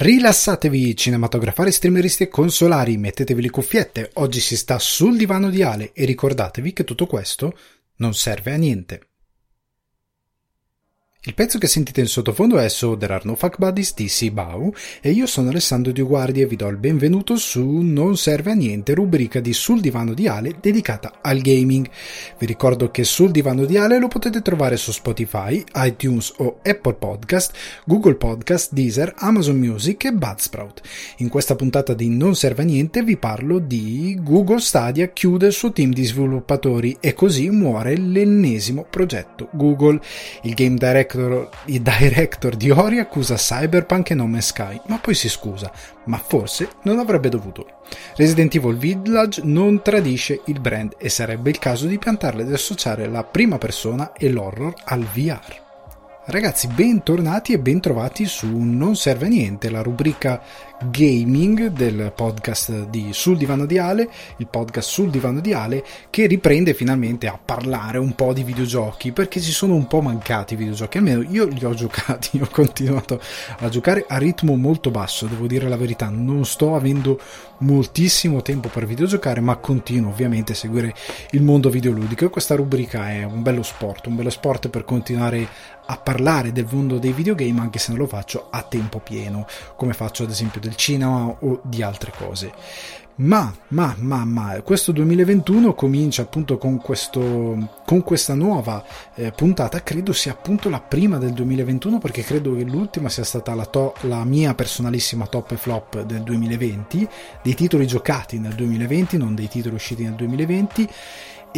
Rilassatevi cinematografari, streameristi e consolari, mettetevi le cuffiette, oggi si sta sul divano di Ale e ricordatevi che tutto questo non serve a niente. Il pezzo che sentite in sottofondo è So There Are No Fuck Buddies di Sibau e io sono Alessandro Dioguardi e vi do il benvenuto su Non Serve a Niente, rubrica di Sul Divano di Ale dedicata al gaming. Vi ricordo che Sul Divano di Ale lo potete trovare su Spotify, iTunes o Apple Podcast, Google Podcast, Deezer, Amazon Music e Budsprout. In questa puntata di Non Serve a Niente vi parlo di Google Stadia chiude il suo team di sviluppatori e così muore l'ennesimo progetto Google. Il game director director, il director di Ori accusa Cyberpunk e No Man's Sky, ma poi si scusa, ma forse non avrebbe dovuto. Resident Evil Village non tradisce il brand e sarebbe il caso di piantarle ed associare la prima persona e l'horror al VR. Ragazzi, bentornati e bentrovati su Non serve a niente, la rubrica gaming del podcast di Sul Divano di Ale, il podcast Sul Divano di Ale, che riprende finalmente a parlare un po' di videogiochi, perché ci sono un po' mancati i videogiochi, almeno io li ho giocati, ho continuato a giocare a ritmo molto basso, devo dire la verità, non sto avendo moltissimo tempo per videogiocare, ma continuo ovviamente a seguire il mondo videoludico. E questa rubrica è un bello sport, un bello sport per continuare a parlare del mondo dei videogame anche se non lo faccio a tempo pieno, come faccio ad esempio del cinema o di altre cose. Ma, ma, ma, ma, questo 2021 comincia appunto con, questo, con questa nuova eh, puntata, credo sia appunto la prima del 2021 perché credo che l'ultima sia stata la, to- la mia personalissima top e flop del 2020, dei titoli giocati nel 2020, non dei titoli usciti nel 2020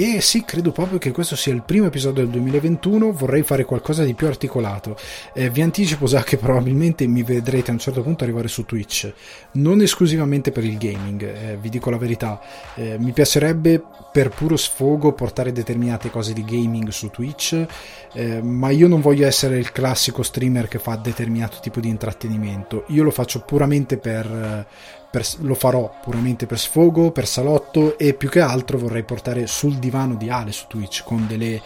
e sì, credo proprio che questo sia il primo episodio del 2021. Vorrei fare qualcosa di più articolato. Eh, vi anticipo già che probabilmente mi vedrete a un certo punto arrivare su Twitch, non esclusivamente per il gaming, eh, vi dico la verità. Eh, mi piacerebbe per puro sfogo portare determinate cose di gaming su Twitch, eh, ma io non voglio essere il classico streamer che fa determinato tipo di intrattenimento. Io lo faccio puramente per per, lo farò puramente per sfogo, per salotto e più che altro vorrei portare sul divano di Ale su Twitch con delle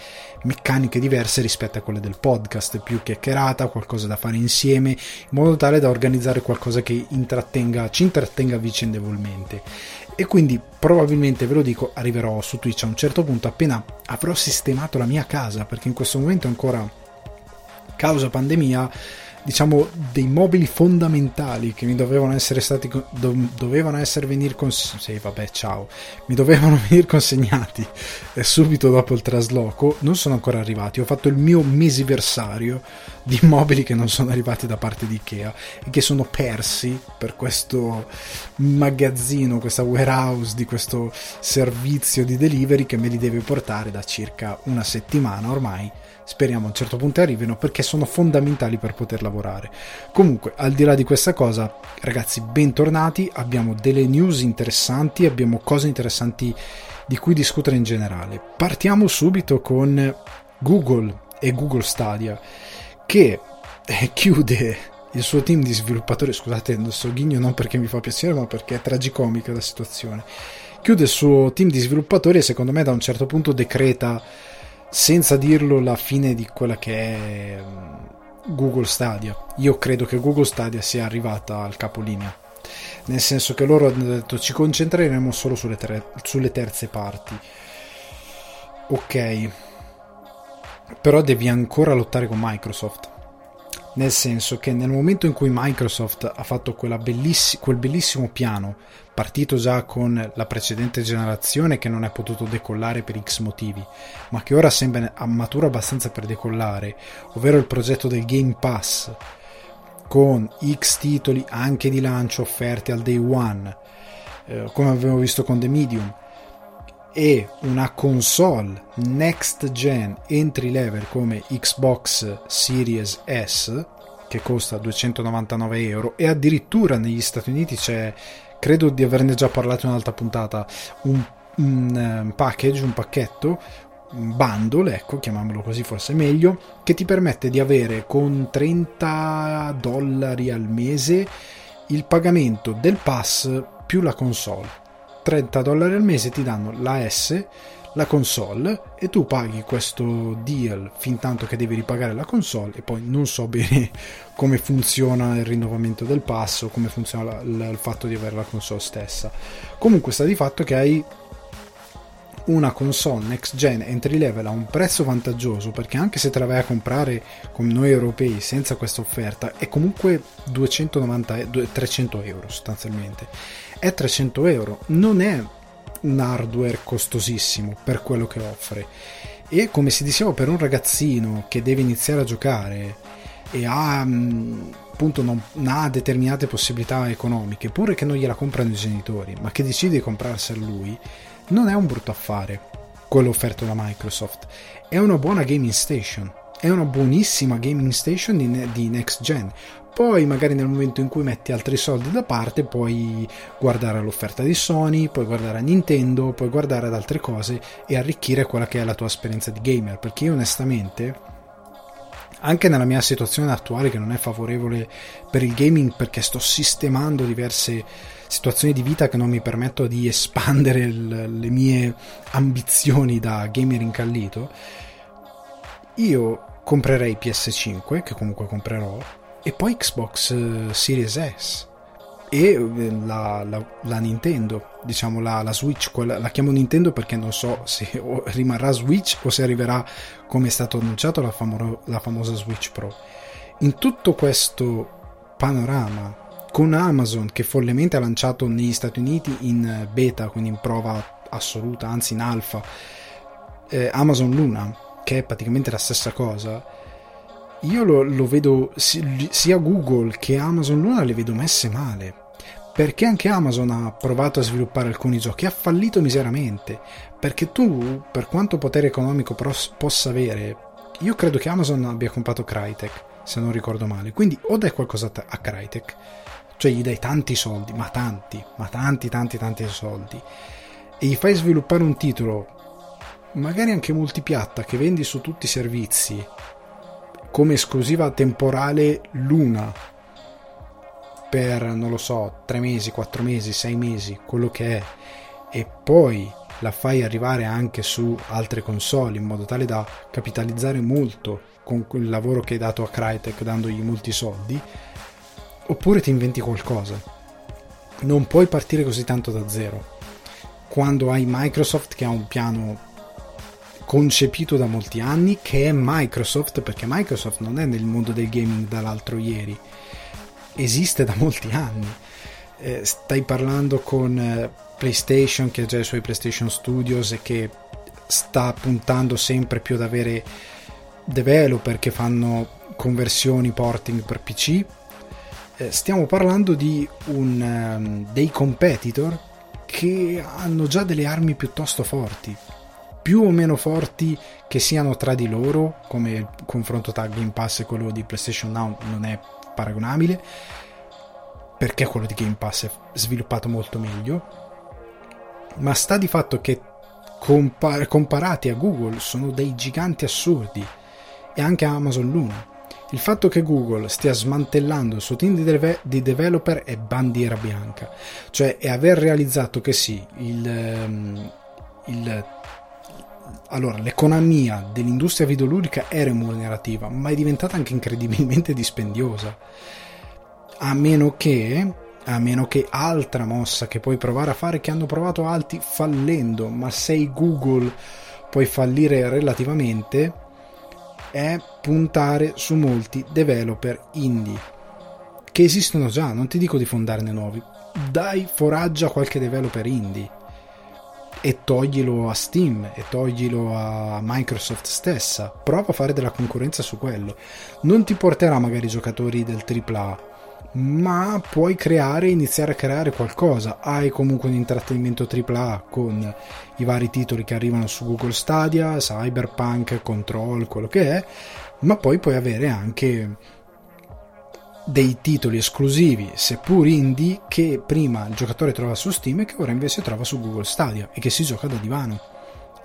meccaniche diverse rispetto a quelle del podcast, più chiacchierata, qualcosa da fare insieme, in modo tale da organizzare qualcosa che intrattenga, ci intrattenga vicendevolmente. E quindi probabilmente ve lo dico, arriverò su Twitch a un certo punto appena avrò sistemato la mia casa, perché in questo momento ancora causa pandemia diciamo dei mobili fondamentali che mi dovevano essere stati dovevano essere venire consegnati sì, vabbè ciao mi dovevano venire consegnati eh, subito dopo il trasloco non sono ancora arrivati. Ho fatto il mio mesiversario di mobili che non sono arrivati da parte di Ikea e che sono persi per questo magazzino questa warehouse di questo servizio di delivery che me li deve portare da circa una settimana ormai speriamo a un certo punto arrivino perché sono fondamentali per poter lavorare. Comunque, al di là di questa cosa, ragazzi, bentornati, abbiamo delle news interessanti, abbiamo cose interessanti di cui discutere in generale. Partiamo subito con Google e Google Stadia che eh, chiude il suo team di sviluppatori, scusate, non so ghigno non perché mi fa piacere, ma perché è tragicomica la situazione. Chiude il suo team di sviluppatori e secondo me da un certo punto decreta senza dirlo la fine di quella che è mm, Google Stadia. Io credo che Google Stadia sia arrivata al capolinea. Nel senso che loro hanno detto ci concentreremo solo sulle, ter- sulle terze parti. Ok. Però devi ancora lottare con Microsoft nel senso che nel momento in cui Microsoft ha fatto belliss- quel bellissimo piano, partito già con la precedente generazione che non è potuto decollare per X motivi, ma che ora sembra matura abbastanza per decollare, ovvero il progetto del Game Pass, con X titoli anche di lancio offerti al day one, eh, come abbiamo visto con The Medium, e una console next gen entry level come Xbox Series S che costa 299 euro e addirittura negli Stati Uniti c'è credo di averne già parlato in un'altra puntata. Un, un ehm, package un pacchetto un bundle, ecco, chiamiamolo così forse è meglio, che ti permette di avere con 30 dollari al mese il pagamento del pass più la console. 30 dollari al mese ti danno la S, la console e tu paghi questo deal fin tanto che devi ripagare la console e poi non so bene come funziona il rinnovamento del passo, come funziona il fatto di avere la console stessa. Comunque sta di fatto che hai una console next gen entry level a un prezzo vantaggioso perché anche se te la vai a comprare come noi europei senza questa offerta è comunque 290 300 euro sostanzialmente è 300 euro non è un hardware costosissimo per quello che offre. E come si diceva per un ragazzino che deve iniziare a giocare e ha mm, appunto non, ha determinate possibilità economiche pure che non gliela comprano i genitori ma che decide di comprarsela lui non è un brutto affare quello offerto da Microsoft. È una buona gaming station. È una buonissima gaming station di, di next gen poi magari nel momento in cui metti altri soldi da parte puoi guardare l'offerta di Sony, puoi guardare a Nintendo, puoi guardare ad altre cose e arricchire quella che è la tua esperienza di gamer, perché io onestamente anche nella mia situazione attuale che non è favorevole per il gaming perché sto sistemando diverse situazioni di vita che non mi permettono di espandere le mie ambizioni da gamer incallito, io comprerei PS5, che comunque comprerò, e poi Xbox eh, Series S e eh, la, la, la Nintendo, diciamo la, la Switch, quella, la chiamo Nintendo perché non so se rimarrà Switch o se arriverà come è stato annunciato la, famo, la famosa Switch Pro. In tutto questo panorama con Amazon che follemente ha lanciato negli Stati Uniti in beta, quindi in prova assoluta, anzi in alfa, eh, Amazon Luna, che è praticamente la stessa cosa, io lo, lo vedo sia Google che Amazon Luna le vedo messe male. Perché anche Amazon ha provato a sviluppare alcuni giochi, ha fallito miseramente, perché tu, per quanto potere economico possa avere, io credo che Amazon abbia comprato Crytek, se non ricordo male, quindi o dai qualcosa a Crytek, cioè gli dai tanti soldi, ma tanti, ma tanti, tanti, tanti soldi, e gli fai sviluppare un titolo, magari anche multipiatta, che vendi su tutti i servizi, come esclusiva temporale Luna per non lo so 3 mesi, 4 mesi, 6 mesi, quello che è. E poi la fai arrivare anche su altre console in modo tale da capitalizzare molto con il lavoro che hai dato a Crytek dandogli molti soldi. Oppure ti inventi qualcosa. Non puoi partire così tanto da zero. Quando hai Microsoft che ha un piano concepito da molti anni, che è Microsoft, perché Microsoft non è nel mondo del gaming dall'altro ieri, esiste da molti anni. Eh, stai parlando con eh, PlayStation che ha già i suoi PlayStation Studios e che sta puntando sempre più ad avere developer che fanno conversioni porting per PC. Eh, stiamo parlando di un, um, dei competitor che hanno già delle armi piuttosto forti più o meno forti che siano tra di loro, come il confronto tra Game Pass e quello di PlayStation Now non è paragonabile, perché quello di Game Pass è sviluppato molto meglio, ma sta di fatto che compar- comparati a Google sono dei giganti assurdi e anche Amazon Luna. Il fatto che Google stia smantellando il suo team di, deve- di developer è bandiera bianca, cioè è aver realizzato che sì, il, um, il allora, l'economia dell'industria videoludica è remunerativa, ma è diventata anche incredibilmente dispendiosa. A meno che, a meno che altra mossa che puoi provare a fare, che hanno provato altri fallendo, ma sei Google puoi fallire relativamente, è puntare su molti developer indie che esistono già, non ti dico di fondarne nuovi. Dai foraggia qualche developer indie e toglilo a Steam e toglilo a Microsoft stessa. Prova a fare della concorrenza su quello. Non ti porterà magari giocatori del AAA, ma puoi creare, iniziare a creare qualcosa. Hai comunque un intrattenimento AAA con i vari titoli che arrivano su Google Stadia, Cyberpunk, Control, quello che è, ma poi puoi avere anche dei titoli esclusivi, seppur indie, che prima il giocatore trova su Steam e che ora invece trova su Google Stadia e che si gioca da divano.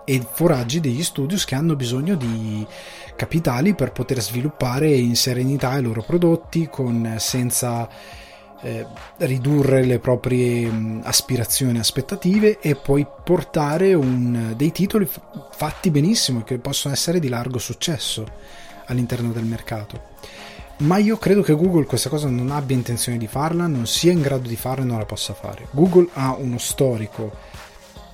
E foraggi degli studios che hanno bisogno di capitali per poter sviluppare in serenità i loro prodotti con, senza eh, ridurre le proprie mh, aspirazioni e aspettative e poi portare un, dei titoli f- fatti benissimo che possono essere di largo successo all'interno del mercato. Ma io credo che Google questa cosa non abbia intenzione di farla, non sia in grado di farla e non la possa fare. Google ha uno storico,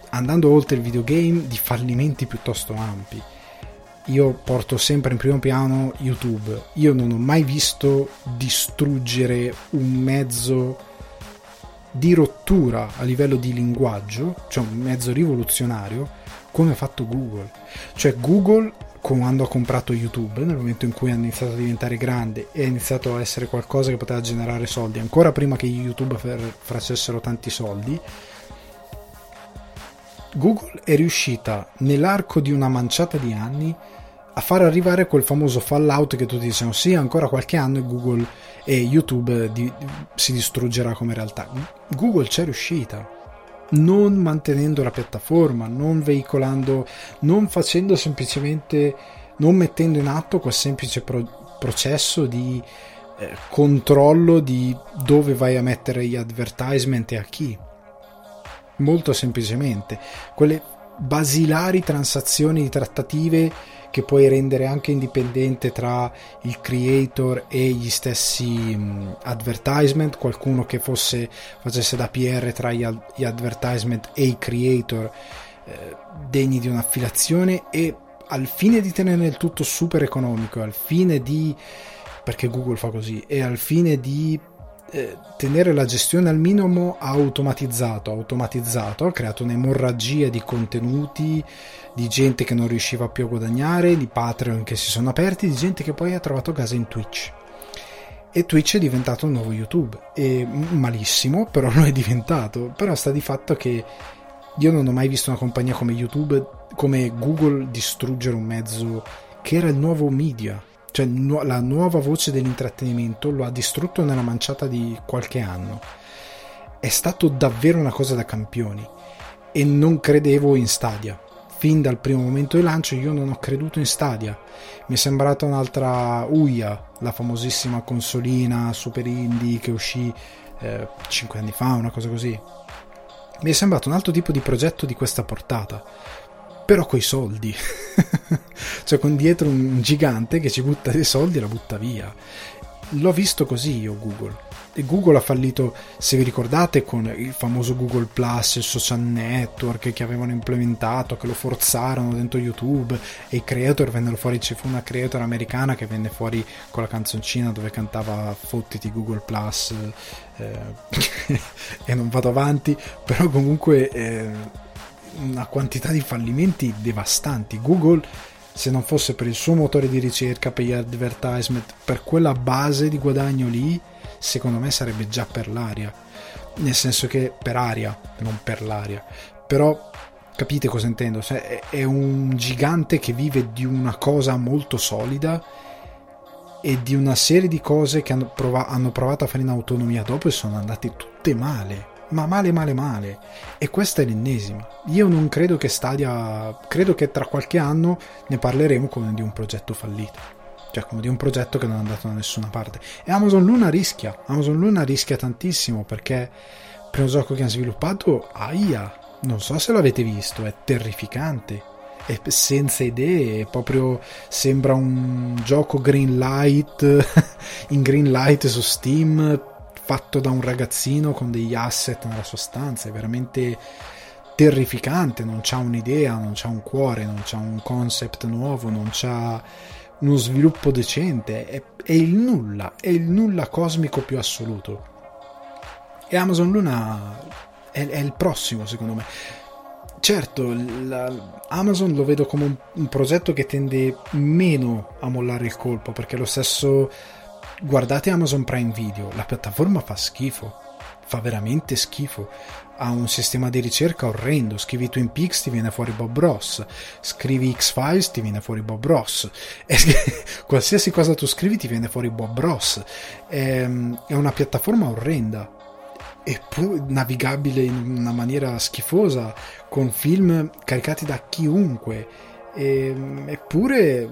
andando oltre il videogame, di fallimenti piuttosto ampi io porto sempre in primo piano YouTube. Io non ho mai visto distruggere un mezzo di rottura a livello di linguaggio, cioè un mezzo rivoluzionario, come ha fatto Google. Cioè Google, quando ha comprato YouTube, nel momento in cui ha iniziato a diventare grande e ha iniziato a essere qualcosa che poteva generare soldi, ancora prima che YouTube facessero tanti soldi, Google è riuscita nell'arco di una manciata di anni a far arrivare quel famoso fallout che tutti dicono sì ancora qualche anno e Google e YouTube di, si distruggerà come realtà. Google c'è riuscita non mantenendo la piattaforma non veicolando non facendo semplicemente non mettendo in atto quel semplice pro- processo di eh, controllo di dove vai a mettere gli advertisement e a chi. Molto semplicemente. Quelle basilari transazioni trattative che puoi rendere anche indipendente tra il creator e gli stessi um, advertisement, qualcuno che fosse, facesse da PR tra gli, advertisement e i creator eh, degni di un'affilazione e al fine di tenere il tutto super economico, al fine di perché Google fa così e al fine di eh, tenere la gestione al minimo ha automatizzato, automatizzato, ha creato un'emorragia di contenuti, di gente che non riusciva più a guadagnare, di Patreon che si sono aperti, di gente che poi ha trovato casa in Twitch. E Twitch è diventato un nuovo YouTube. E malissimo, però lo è diventato. Però sta di fatto che io non ho mai visto una compagnia come YouTube, come Google distruggere un mezzo che era il nuovo media cioè la nuova voce dell'intrattenimento lo ha distrutto nella manciata di qualche anno. È stato davvero una cosa da campioni e non credevo in Stadia. Fin dal primo momento di lancio io non ho creduto in Stadia. Mi è sembrata un'altra Uia, la famosissima consolina super indie che uscì eh, 5 anni fa, una cosa così. Mi è sembrato un altro tipo di progetto di questa portata però coi soldi. cioè con dietro un gigante che ci butta dei soldi e la butta via. L'ho visto così io Google. Google ha fallito, se vi ricordate, con il famoso Google Plus, il social network che avevano implementato, che lo forzarono dentro YouTube e i creator vennero fuori, ci fu una creator americana che venne fuori con la canzoncina dove cantava fottiti Google Plus eh, e non vado avanti, però comunque... Eh, una quantità di fallimenti devastanti. Google, se non fosse per il suo motore di ricerca, per gli advertisement, per quella base di guadagno lì, secondo me sarebbe già per l'aria. Nel senso che per aria, non per l'aria. Però capite cosa intendo? Cioè, è un gigante che vive di una cosa molto solida e di una serie di cose che hanno, prov- hanno provato a fare in autonomia dopo e sono andate tutte male ma male male male e questa è l'ennesima io non credo che Stadia credo che tra qualche anno ne parleremo come di un progetto fallito cioè come di un progetto che non è andato da nessuna parte. E Amazon Luna rischia Amazon Luna rischia tantissimo perché il primo gioco che hanno sviluppato AIA non so se l'avete visto è terrificante. È senza idee, proprio sembra un gioco green light in green light su Steam fatto da un ragazzino con degli asset nella sostanza, è veramente terrificante, non c'ha un'idea, non c'ha un cuore, non c'ha un concept nuovo, non c'ha uno sviluppo decente, è, è il nulla, è il nulla cosmico più assoluto. E Amazon Luna è, è il prossimo, secondo me. Certo, la, Amazon lo vedo come un, un progetto che tende meno a mollare il colpo, perché lo stesso guardate Amazon Prime Video, la piattaforma fa schifo, fa veramente schifo. Ha un sistema di ricerca orrendo. Scrivi Twin Peaks ti viene fuori Bob Ross. Scrivi X-Files ti viene fuori Bob Ross. Qualsiasi cosa tu scrivi ti viene fuori Bob Ross. È, ehm, è una piattaforma orrenda. Eppure navigabile in una maniera schifosa. Con film caricati da chiunque. E, ehm, eppure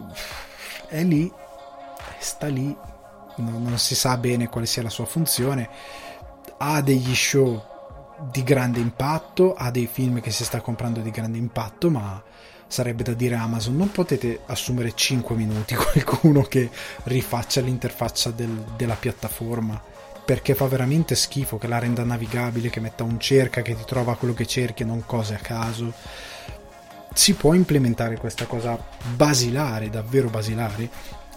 è lì. Sta lì non, non si sa bene quale sia la sua funzione, ha degli show di grande impatto, ha dei film che si sta comprando di grande impatto, ma sarebbe da dire a Amazon non potete assumere 5 minuti qualcuno che rifaccia l'interfaccia del, della piattaforma perché fa veramente schifo che la renda navigabile, che metta un cerca che ti trova quello che cerchi e non cose a caso. Si può implementare questa cosa basilare, davvero basilare?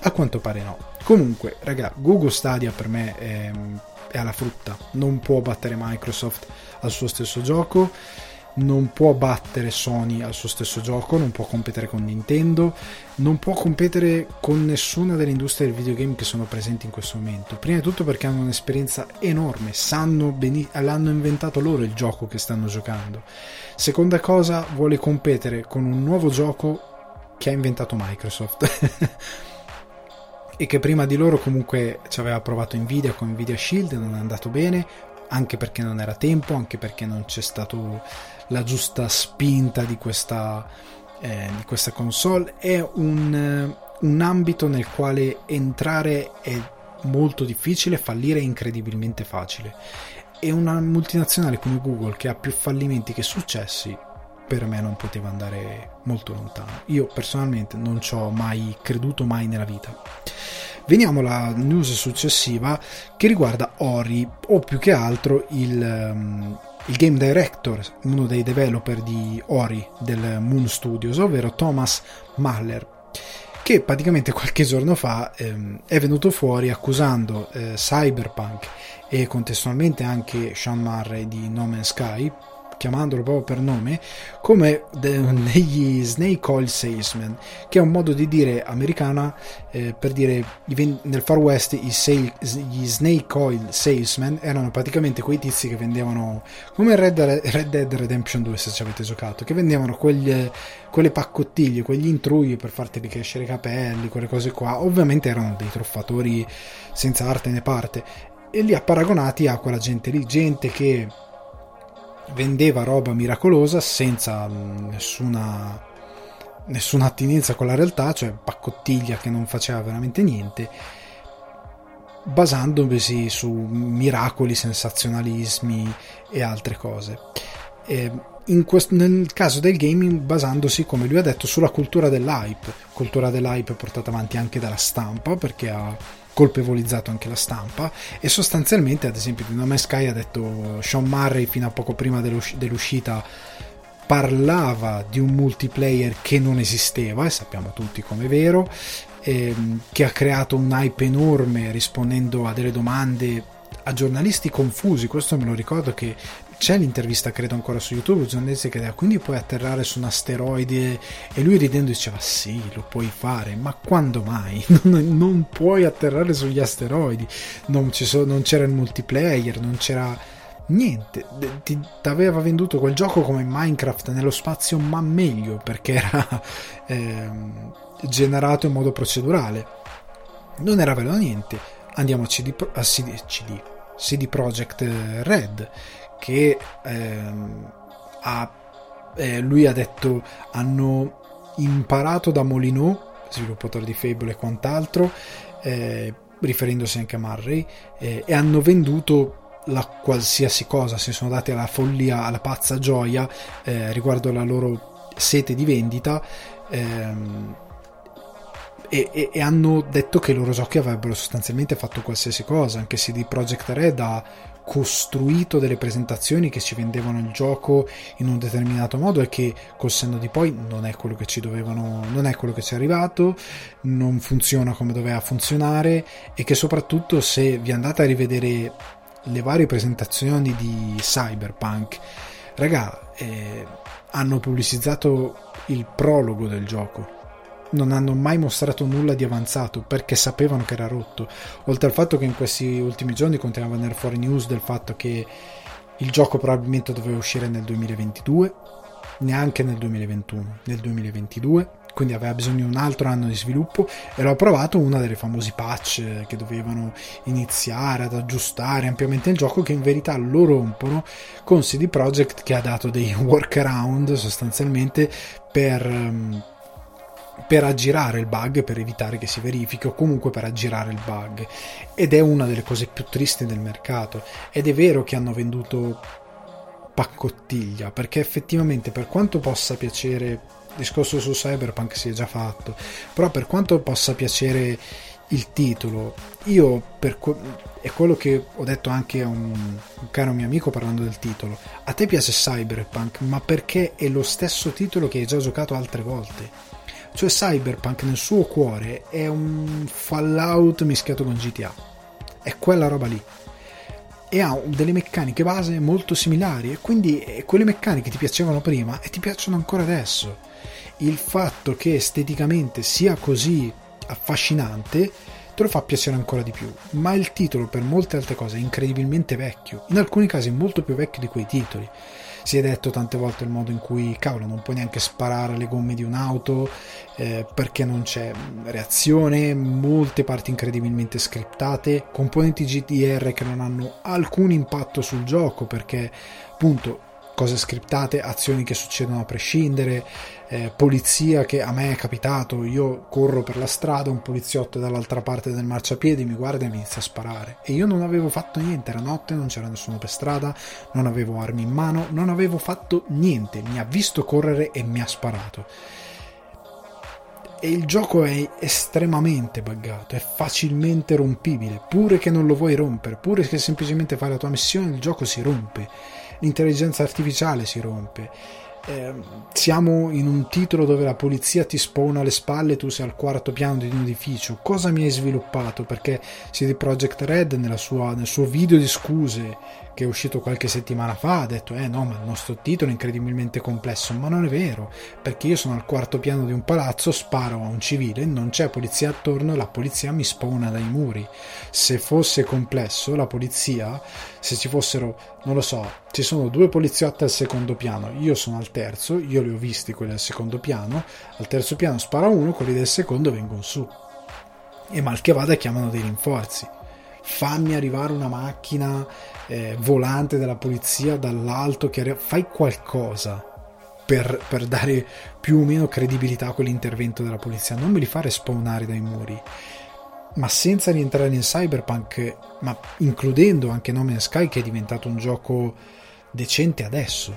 A quanto pare no. Comunque, raga, Google Stadia per me è, è alla frutta, non può battere Microsoft al suo stesso gioco non può battere Sony al suo stesso gioco, non può competere con Nintendo, non può competere con nessuna delle industrie del videogame che sono presenti in questo momento. Prima di tutto perché hanno un'esperienza enorme, sanno beni- l'hanno inventato loro il gioco che stanno giocando. Seconda cosa, vuole competere con un nuovo gioco che ha inventato Microsoft. e che prima di loro comunque ci aveva provato Nvidia con Nvidia Shield, non è andato bene, anche perché non era tempo, anche perché non c'è stato la giusta spinta di questa, eh, di questa console. È un, eh, un ambito nel quale entrare è molto difficile, fallire è incredibilmente facile. E una multinazionale come Google che ha più fallimenti che successi per me non poteva andare molto lontano. Io personalmente non ci ho mai creduto mai nella vita. Veniamo alla news successiva che riguarda Ori o più che altro il, um, il game director, uno dei developer di Ori del Moon Studios, ovvero Thomas Mahler, che praticamente qualche giorno fa ehm, è venuto fuori accusando eh, Cyberpunk e contestualmente anche Sean Murray di No Man's Sky chiamandolo proprio per nome, come degli Snake Oil Salesmen, che è un modo di dire americana eh, per dire nel Far West i sale, gli Snake Oil Salesmen erano praticamente quei tizi che vendevano come Red, Red Dead Redemption 2 se ci avete giocato, che vendevano quegli, quelle paccottiglie, quegli intrugli per farti ricrescere i capelli, quelle cose qua, ovviamente erano dei truffatori senza arte né parte. E li ha paragonati a quella gente lì, gente che vendeva roba miracolosa senza mm, nessuna, nessuna attinenza con la realtà, cioè paccottiglia che non faceva veramente niente, basandosi su miracoli, sensazionalismi e altre cose. E questo, nel caso del gaming basandosi, come lui ha detto, sulla cultura dell'hype, cultura dell'hype portata avanti anche dalla stampa, perché ha colpevolizzato anche la stampa e sostanzialmente ad esempio di No Man's Sky ha detto Sean Murray fino a poco prima dell'usc- dell'uscita parlava di un multiplayer che non esisteva e sappiamo tutti come è vero ehm, che ha creato un hype enorme rispondendo a delle domande a giornalisti confusi. Questo me lo ricordo che c'è l'intervista credo ancora su YouTube giornalista che diceva quindi puoi atterrare su un asteroide? E lui ridendo diceva sì lo puoi fare ma quando mai? Non, non puoi atterrare sugli asteroidi. Non, so, non, c'era il multiplayer non c'era niente. Ti aveva venduto quel gioco come Minecraft nello spazio ma meglio perché era eh, generato in modo procedurale. Non era vero niente. Andiamo a CD, a CD, CD, CD Projekt Red che ehm, ha, eh, lui ha detto hanno imparato da Molyneux, sviluppatore di Fable e quant'altro, eh, riferendosi anche a Murray, eh, e hanno venduto la qualsiasi cosa, si sono dati alla follia, alla pazza gioia eh, riguardo la loro sete di vendita. Ehm, e, e, e, hanno detto che i loro giochi avrebbero sostanzialmente fatto qualsiasi cosa, anche se di Project Red ha costruito delle presentazioni che ci vendevano il gioco in un determinato modo e che col senno di poi non è quello che ci dovevano non è quello che ci è arrivato non funziona come doveva funzionare e che soprattutto se vi andate a rivedere le varie presentazioni di Cyberpunk raga eh, hanno pubblicizzato il prologo del gioco non hanno mai mostrato nulla di avanzato perché sapevano che era rotto. Oltre al fatto che in questi ultimi giorni continuava a venire fuori news del fatto che il gioco probabilmente doveva uscire nel 2022, neanche nel 2021, nel 2022, quindi aveva bisogno di un altro anno di sviluppo e l'ho provato una delle famosi patch che dovevano iniziare ad aggiustare ampiamente il gioco che in verità lo rompono con CD Projekt che ha dato dei workaround sostanzialmente per um, per aggirare il bug, per evitare che si verifichi o comunque per aggirare il bug. Ed è una delle cose più tristi del mercato. Ed è vero che hanno venduto paccottiglia, perché effettivamente per quanto possa piacere, il discorso su Cyberpunk si è già fatto, però per quanto possa piacere il titolo, io per que- è quello che ho detto anche a un, un caro mio amico parlando del titolo, a te piace Cyberpunk, ma perché è lo stesso titolo che hai già giocato altre volte cioè Cyberpunk nel suo cuore è un Fallout mischiato con GTA. È quella roba lì. E ha delle meccaniche base molto similari e quindi quelle meccaniche ti piacevano prima e ti piacciono ancora adesso. Il fatto che esteticamente sia così affascinante te lo fa piacere ancora di più, ma il titolo per molte altre cose è incredibilmente vecchio, in alcuni casi molto più vecchio di quei titoli si è detto tante volte il modo in cui, cavolo, non puoi neanche sparare alle gomme di un'auto eh, perché non c'è reazione, molte parti incredibilmente scriptate, componenti GDR che non hanno alcun impatto sul gioco perché appunto cose scriptate, azioni che succedono a prescindere, eh, polizia che a me è capitato, io corro per la strada, un poliziotto dall'altra parte del marciapiede mi guarda e mi inizia a sparare e io non avevo fatto niente, era notte, non c'era nessuno per strada, non avevo armi in mano, non avevo fatto niente, mi ha visto correre e mi ha sparato. E il gioco è estremamente buggato, è facilmente rompibile, pure che non lo vuoi rompere, pure che semplicemente fai la tua missione, il gioco si rompe, l'intelligenza artificiale si rompe eh, siamo in un titolo dove la polizia ti spawna alle spalle tu sei al quarto piano di un edificio. Cosa mi hai sviluppato? Perché CD Projekt Red sua, nel suo video di scuse che è uscito qualche settimana fa ha detto eh no ma il nostro titolo è incredibilmente complesso. Ma non è vero perché io sono al quarto piano di un palazzo sparo a un civile non c'è polizia attorno la polizia mi spawna dai muri. Se fosse complesso la polizia se ci fossero non lo so ci sono due poliziotti al secondo piano io sono al terzo io li ho visti quelli al secondo piano al terzo piano spara uno quelli del secondo vengono su. E mal che vada chiamano dei rinforzi fammi arrivare una macchina eh, volante della polizia dall'alto, che fai qualcosa per, per, dare più o meno credibilità a quell'intervento della polizia, non me li fare spawnare dai muri. Ma senza rientrare in cyberpunk, ma includendo anche No Man's Sky che è diventato un gioco decente adesso,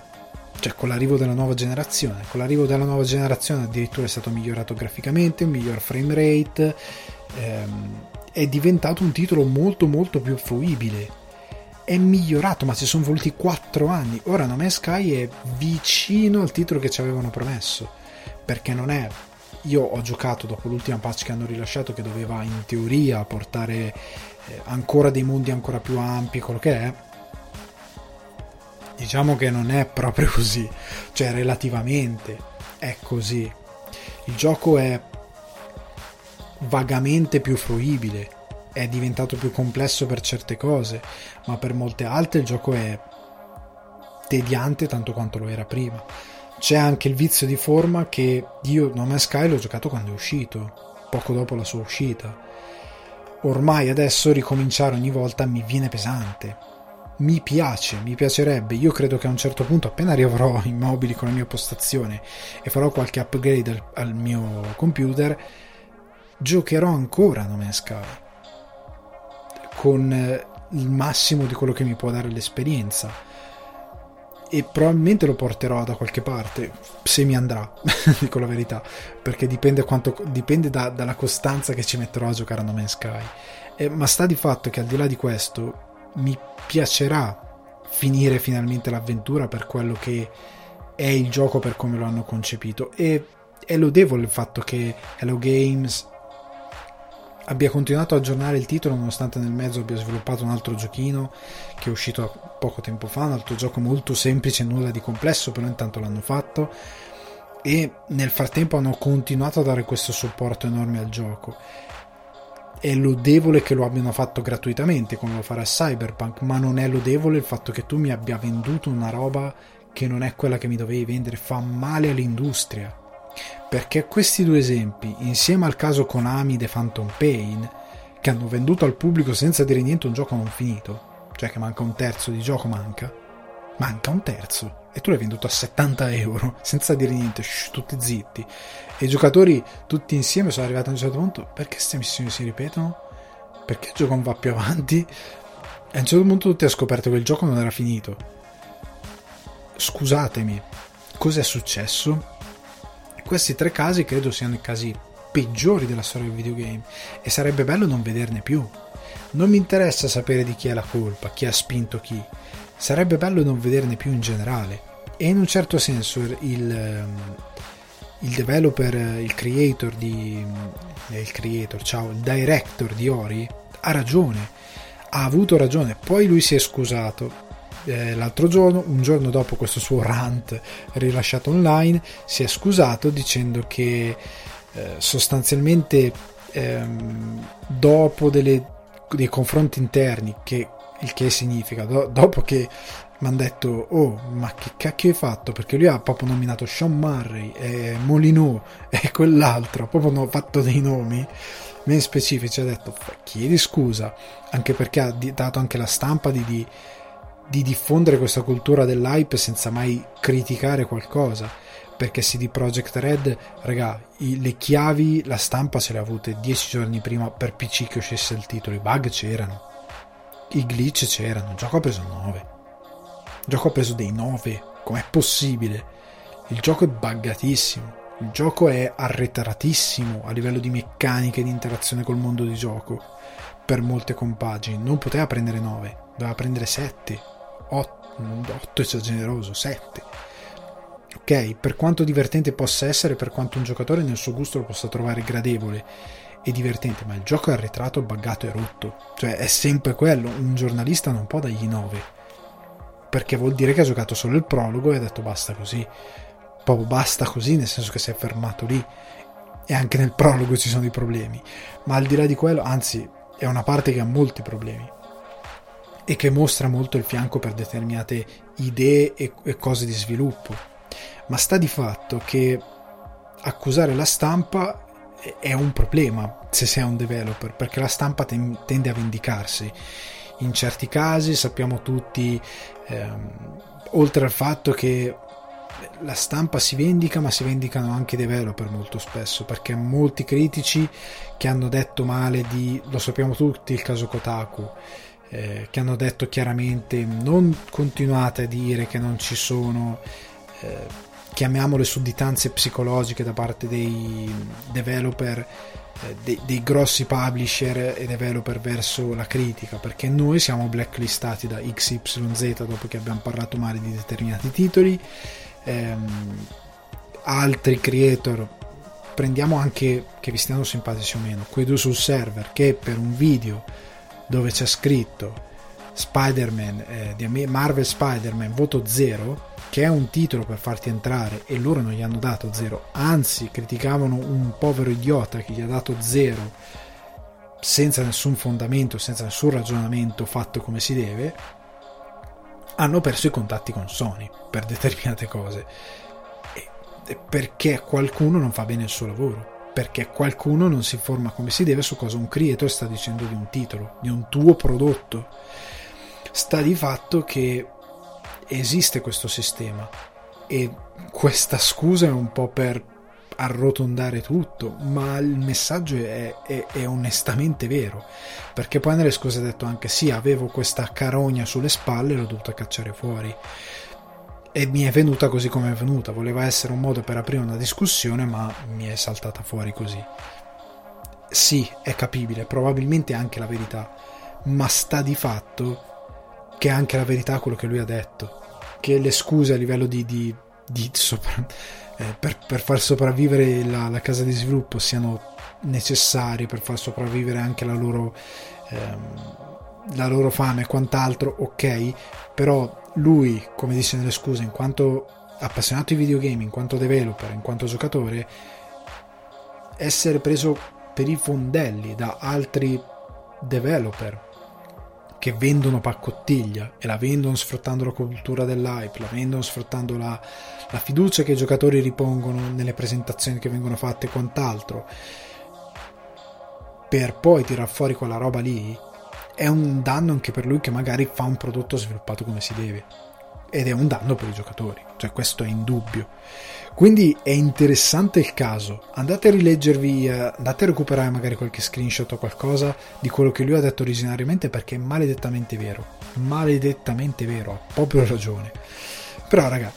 cioè con l'arrivo della nuova generazione. Con l'arrivo della nuova generazione addirittura è stato migliorato graficamente, un miglior frame rate, ehm, è diventato un titolo molto molto più fruibile. È migliorato, ma ci sono voluti 4 anni. Ora No Man's Sky è vicino al titolo che ci avevano promesso. Perché non è. Io ho giocato dopo l'ultima patch che hanno rilasciato, che doveva in teoria portare eh, ancora dei mondi ancora più ampi, quello che è. Diciamo che non è proprio così, cioè relativamente è così. Il gioco è vagamente più fruibile, è diventato più complesso per certe cose, ma per molte altre il gioco è tediante tanto quanto lo era prima. C'è anche il vizio di forma che io No Man's Sky l'ho giocato quando è uscito, poco dopo la sua uscita. Ormai adesso ricominciare ogni volta mi viene pesante. Mi piace, mi piacerebbe. Io credo che a un certo punto, appena riavrò i mobili con la mia postazione e farò qualche upgrade al, al mio computer, giocherò ancora No Man's Sky con eh, il massimo di quello che mi può dare l'esperienza. E probabilmente lo porterò da qualche parte se mi andrà dico la verità perché dipende, quanto, dipende da, dalla costanza che ci metterò a giocare a No Man's Sky. Eh, ma sta di fatto che al di là di questo mi piacerà finire finalmente l'avventura per quello che è il gioco per come lo hanno concepito. E è lodevole il fatto che Hello Games abbia continuato a aggiornare il titolo nonostante nel mezzo abbia sviluppato un altro giochino che è uscito poco tempo fa, un altro gioco molto semplice, nulla di complesso, però intanto l'hanno fatto e nel frattempo hanno continuato a dare questo supporto enorme al gioco. È lodevole che lo abbiano fatto gratuitamente come lo farà Cyberpunk, ma non è lodevole il fatto che tu mi abbia venduto una roba che non è quella che mi dovevi vendere, fa male all'industria perché questi due esempi, insieme al caso Konami The Phantom Pain, che hanno venduto al pubblico senza dire niente un gioco non finito, cioè che manca un terzo di gioco manca, manca un terzo e tu l'hai venduto a 70 euro senza dire niente, shh, tutti zitti. E i giocatori tutti insieme sono arrivati a un certo punto perché queste missioni si ripetono? Perché il gioco non va più avanti? E a un certo punto tutti hanno scoperto che il gioco non era finito. Scusatemi, cos'è successo? Questi tre casi credo siano i casi peggiori della storia del videogame e sarebbe bello non vederne più. Non mi interessa sapere di chi è la colpa, chi ha spinto chi. Sarebbe bello non vederne più in generale. E in un certo senso il, ehm, il developer, il creator di... Eh, il creator, ciao, il director di Ori ha ragione. Ha avuto ragione. Poi lui si è scusato eh, l'altro giorno, un giorno dopo questo suo rant rilasciato online, si è scusato dicendo che eh, sostanzialmente ehm, dopo delle, dei confronti interni, che, il che significa do, dopo che mi hanno detto oh ma che cacchio hai fatto? Perché lui ha proprio nominato Sean Murray e Molino e quell'altro proprio hanno fatto dei nomi ben specifici ha detto chiedi scusa anche perché ha dato anche la stampa di, di, di diffondere questa cultura dell'hype senza mai criticare qualcosa perché CD Projekt Red, raga, i, le chiavi, la stampa se le ha avute dieci giorni prima per PC che uscisse il titolo, i bug c'erano, i glitch c'erano, il gioco ha preso 9. Il gioco ha preso dei 9, com'è possibile? Il gioco è buggatissimo, il gioco è arretratissimo a livello di meccaniche di interazione col mondo di gioco per molte compagini, non poteva prendere 9, doveva prendere 7, 8, 8 è generoso, 7 ok? Per quanto divertente possa essere, per quanto un giocatore nel suo gusto lo possa trovare gradevole e divertente, ma il gioco è arretrato, buggato e rotto. Cioè è sempre quello, un giornalista non può dargli 9. Perché vuol dire che ha giocato solo il prologo e ha detto basta così. Proprio basta così, nel senso che si è fermato lì. E anche nel prologo ci sono i problemi. Ma al di là di quello, anzi, è una parte che ha molti problemi e che mostra molto il fianco per determinate idee e, e cose di sviluppo. Ma sta di fatto che accusare la stampa è un problema se sei un developer perché la stampa tende a vendicarsi. In certi casi sappiamo tutti ehm, oltre al fatto che la stampa si vendica ma si vendicano anche i developer molto spesso perché molti critici che hanno detto male di lo sappiamo tutti il caso Kotaku eh, che hanno detto chiaramente non continuate a dire che non ci sono eh, chiamiamole sudditanze psicologiche da parte dei developer, eh, dei, grossi publisher e developer verso la critica, perché noi siamo blacklistati da XYZ dopo che abbiamo parlato male di determinati titoli, ehm, altri creator, prendiamo anche che vi stiano simpatici o meno, quei due sul server che per un video dove c'è scritto Spider-Man, eh, di Marvel Spider-Man voto 0 che è un titolo per farti entrare e loro non gli hanno dato zero, anzi criticavano un povero idiota che gli ha dato zero senza nessun fondamento, senza nessun ragionamento fatto come si deve, hanno perso i contatti con Sony per determinate cose. E perché qualcuno non fa bene il suo lavoro, perché qualcuno non si informa come si deve su cosa un creator sta dicendo di un titolo, di un tuo prodotto. Sta di fatto che esiste questo sistema e questa scusa è un po' per arrotondare tutto, ma il messaggio è, è, è, onestamente vero, perché poi nelle scuse ha detto anche sì, avevo questa carogna sulle spalle e l'ho dovuta cacciare fuori. E mi è venuta così come è venuta, voleva essere un modo per aprire una discussione, ma mi è saltata fuori così. Sì, è capibile, probabilmente è anche la verità, ma sta di fatto che è anche la verità quello che lui ha detto. Che le scuse a livello di, di, di sopra, eh, per, per, far sopravvivere la, la, casa di sviluppo siano necessarie per far sopravvivere anche la loro, ehm, la loro fame e quant'altro, ok, però lui, come dice nelle scuse, in quanto appassionato di videogame, in quanto developer, in quanto giocatore, essere preso per i fondelli da altri developer che vendono paccottiglia e la vendono sfruttando la cultura dell'hype, la vendono sfruttando la, la fiducia che i giocatori ripongono nelle presentazioni che vengono fatte e quant'altro, per poi tirar fuori quella roba lì, è un danno anche per lui che magari fa un prodotto sviluppato come si deve. ed è un danno per i giocatori, cioè questo è indubbio. Quindi è interessante il caso. Andate a rileggervi, eh, andate a recuperare magari qualche screenshot o qualcosa di quello che lui ha detto originariamente perché è maledettamente vero. Maledettamente vero, ha proprio ragione. Però, raga,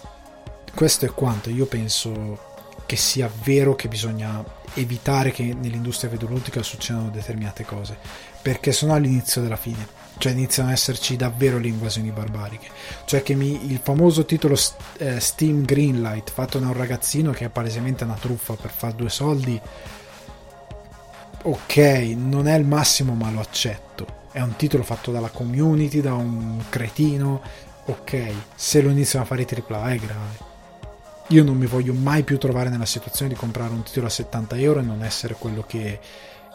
questo è quanto io penso che sia vero che bisogna evitare che nell'industria videoludica succedano determinate cose perché sono all'inizio della fine cioè iniziano ad esserci davvero le invasioni barbariche. Cioè che mi, il famoso titolo eh, Steam Greenlight fatto da un ragazzino che è palesemente una truffa per fare due soldi ok non è il massimo ma lo accetto. È un titolo fatto dalla community da un cretino ok se lo iniziano a fare i AAA è grave. Io non mi voglio mai più trovare nella situazione di comprare un titolo a 70 euro e non essere quello che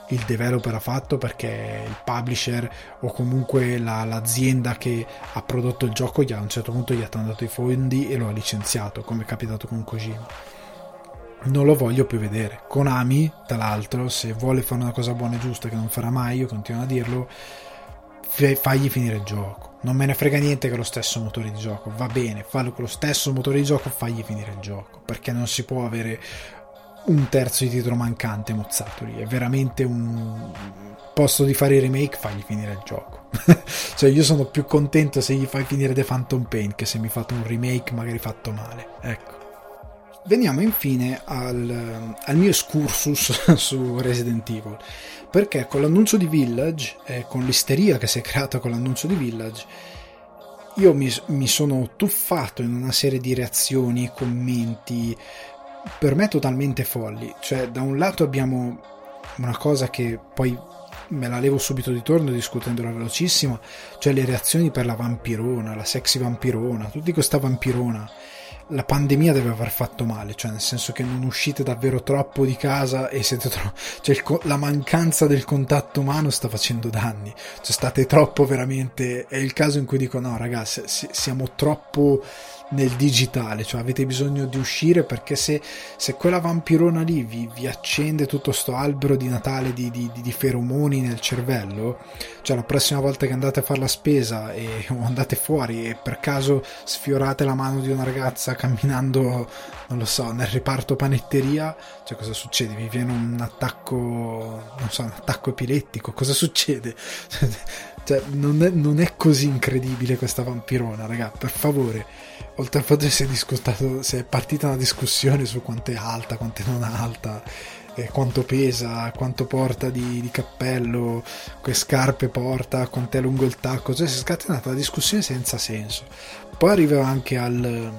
il developer ha fatto perché il publisher o comunque la, l'azienda che ha prodotto il gioco gli ha, a un certo punto gli ha dato i fondi e lo ha licenziato come è capitato con Kojima. Non lo voglio più vedere. Konami tra l'altro se vuole fare una cosa buona e giusta che non farà mai io continuo a dirlo fagli finire il gioco. Non me ne frega niente che lo stesso motore di gioco. Va bene fallo con lo stesso motore di gioco fagli finire il gioco perché non si può avere un terzo di titolo mancante mozzato lì è veramente un posto di fare i remake fagli finire il gioco. Cioè io sono più contento se gli fai finire The Phantom Pain che se mi fate un remake magari fatto male. Ecco. Veniamo infine al, al mio excursus su Resident Evil perché con l'annuncio di Village e con l'isteria che si è creata con l'annuncio di Village io mi, mi sono tuffato in una serie di reazioni, commenti per me totalmente folli. Cioè da un lato abbiamo una cosa che poi me la levo subito di torno discutendola velocissima, cioè le reazioni per la vampirona, la sexy vampirona, tutti questa vampirona. La pandemia deve aver fatto male, cioè nel senso che non uscite davvero troppo di casa e siete troppo, cioè il, la mancanza del contatto umano sta facendo danni, cioè state troppo veramente, è il caso in cui dico no ragazzi, siamo troppo nel digitale, cioè avete bisogno di uscire perché se, se quella vampirona lì vi, vi, accende tutto sto albero di Natale di, di, di, feromoni nel cervello, cioè la prossima volta che andate a fare la spesa e, o andate fuori e per caso sfiorate la mano di una ragazza camminando, non lo so, nel reparto panetteria, cioè cosa succede? Vi viene un attacco, non so, un attacco epilettico, cosa succede? Cioè, non è, non è così incredibile questa vampirona, raga, per favore oltre al fatto che si è, discutato, si è partita una discussione su quanto è alta, quanto è non alta, eh, quanto pesa, quanto porta di, di, cappello, che scarpe porta, quanto è lungo il tacco, cioè si è scatenata una discussione senza senso. Poi arriva anche al,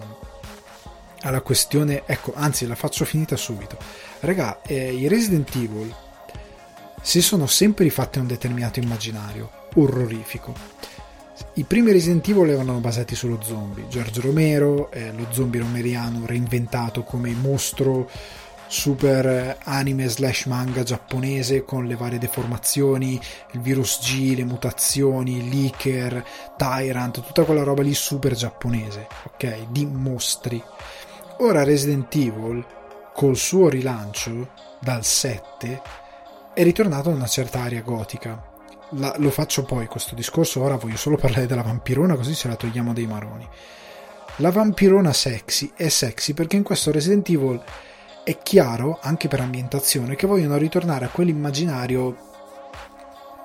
alla questione, ecco, anzi la faccio finita subito. Raga, eh, i Resident Evil si sono sempre rifatti un determinato immaginario, orrorifico i primi Resident Evil erano basati sullo zombie. George Romero, eh, lo zombie romeriano reinventato come mostro super anime slash manga giapponese con le varie deformazioni, il virus G, le mutazioni, Licker, Tyrant, tutta quella roba lì super giapponese, ok? Di mostri. Ora Resident Evil, col suo rilancio dal 7, è ritornato a una certa area gotica la, lo faccio poi questo discorso, ora voglio solo parlare della vampirona così ce la togliamo dei maroni. La vampirona sexy è sexy perché in questo Resident Evil è chiaro, anche per ambientazione, che vogliono ritornare a quell'immaginario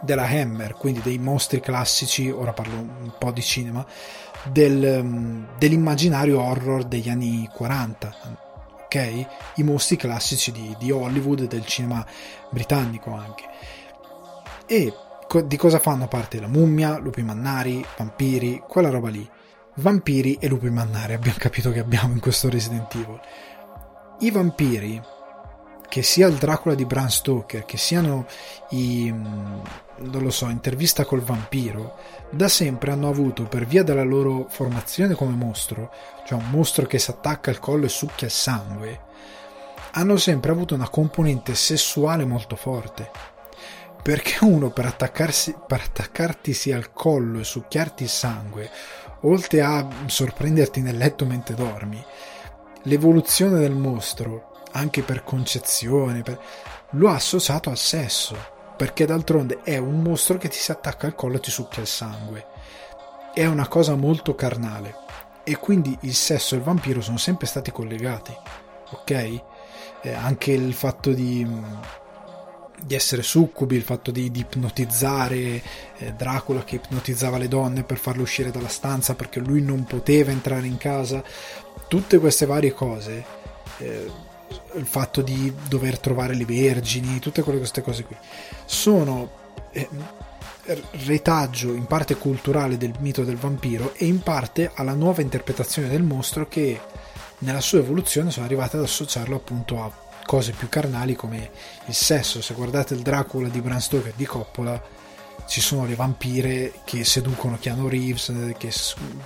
della Hammer, quindi dei mostri classici, ora parlo un po' di cinema, del, mm, dell'immaginario horror degli anni 40, ok? I mostri classici di, di Hollywood e del cinema britannico anche. E di cosa fanno parte la mummia, lupi mannari, vampiri, quella roba lì. Vampiri e lupi mannari abbiamo capito che abbiamo in questo Resident Evil. I vampiri, che sia il Dracula di Bram Stoker, che siano i, mm, non lo so, intervista col vampiro, da sempre hanno avuto, per via della loro formazione come mostro, cioè un mostro che si attacca al collo e succhia il sangue, hanno sempre avuto una componente sessuale molto forte perché uno per, attaccarsi, per attaccartisi al collo e succhiarti il sangue, oltre a sorprenderti nel letto mentre dormi, l'evoluzione del mostro, anche per concezione, per... lo ha associato al sesso, perché d'altronde è un mostro che ti si attacca al collo e ti succhia il sangue. È una cosa molto carnale. e quindi il sesso e il vampiro sono sempre stati collegati, ok? Eh, anche il fatto di, di, essere succubi, il fatto di, di ipnotizzare eh, Dracula che ipnotizzava le donne per farle uscire dalla stanza perché lui non poteva entrare in casa, tutte queste varie cose, eh, il fatto di dover trovare le vergini, tutte queste cose qui, sono eh, retaggio in parte culturale del mito del vampiro e in parte alla nuova interpretazione del mostro che nella sua evoluzione sono arrivate ad associarlo appunto a cose più carnali come il sesso. Se guardate il Dracula di Bram Stoker di Coppola ci sono le vampire che seducono Keanu Reeves, che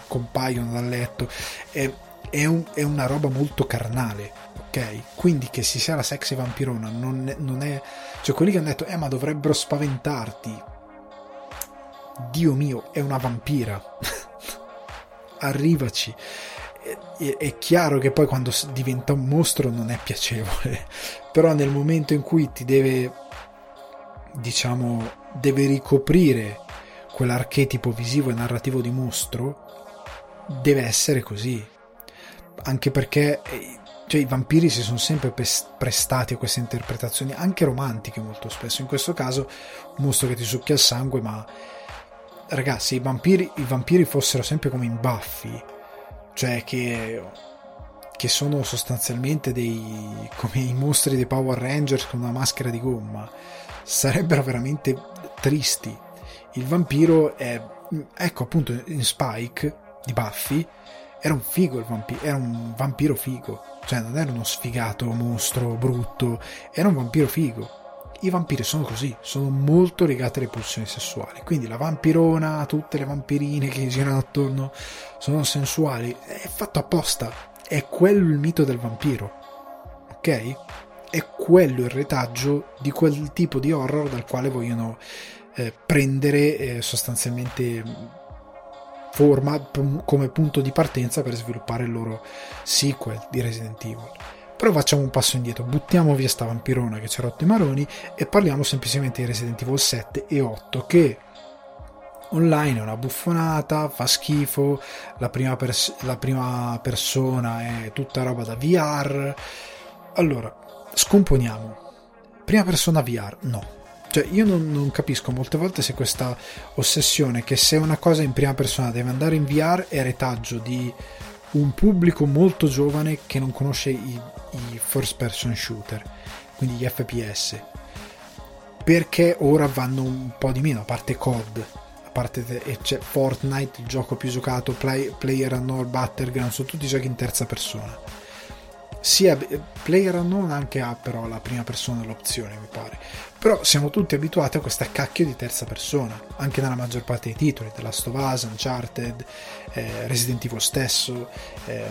compaiono dal letto. È, è, un, è una roba molto carnale, ok? Quindi che si sia la sexy vampirona non non è... Cioè quelli che hanno detto, eh ma dovrebbero spaventarti Dio mio, è una vampira. Arrivaci. È, chiaro che poi quando diventa un mostro non è piacevole, però nel momento in cui ti deve, diciamo, deve ricoprire quell'archetipo visivo e narrativo di mostro, deve essere così. Anche perché eh, cioè, i vampiri si sono sempre prestati a queste interpretazioni, anche romantiche molto spesso. In questo caso, un mostro che ti succhia il sangue, ma ragazzi, i vampiri, i vampiri fossero sempre come in Buffy, cioè che, che sono sostanzialmente dei come i mostri dei Power Rangers con una maschera di gomma, sarebbero veramente tristi. Il vampiro è, ecco appunto in Spike di Buffy, era un figo il vampiro, era un vampiro figo, cioè non era uno sfigato mostro brutto, era un vampiro figo i vampiri sono così, sono molto legati alle pulsioni sessuali. Quindi la vampirona, tutte le vampirine che girano attorno sono sensuali, è fatto apposta. È quello il mito del vampiro. Ok? È quello il retaggio di quel tipo di horror dal quale vogliono eh, prendere eh, sostanzialmente forma p- come punto di partenza per sviluppare il loro sequel di Resident Evil. Però facciamo un passo indietro, buttiamo via sta vampirona che ci ha rotto i maroni e parliamo semplicemente di Resident Evil 7 e 8 che online è una buffonata, fa schifo, la prima, pers- la prima persona è tutta roba da VR. Allora, scomponiamo. Prima persona VR, no. Cioè, io non, non, capisco molte volte se questa ossessione che se una cosa in prima persona deve andare in VR è retaggio di un pubblico molto giovane che non conosce i, i first person shooter, quindi gli FPS, perché ora vanno un po' di meno, a parte COD, a parte te, c'è Fortnite, il gioco più giocato, Play, Player Unknown, Battleground, sono tutti giochi in terza persona. Sia Player Unknown anche ha però la prima persona l'opzione, mi pare. Però siamo tutti abituati a questa cacchio di terza persona, anche nella maggior parte dei titoli, The Last of Us, Uncharted, eh, Resident Evil stesso, eh,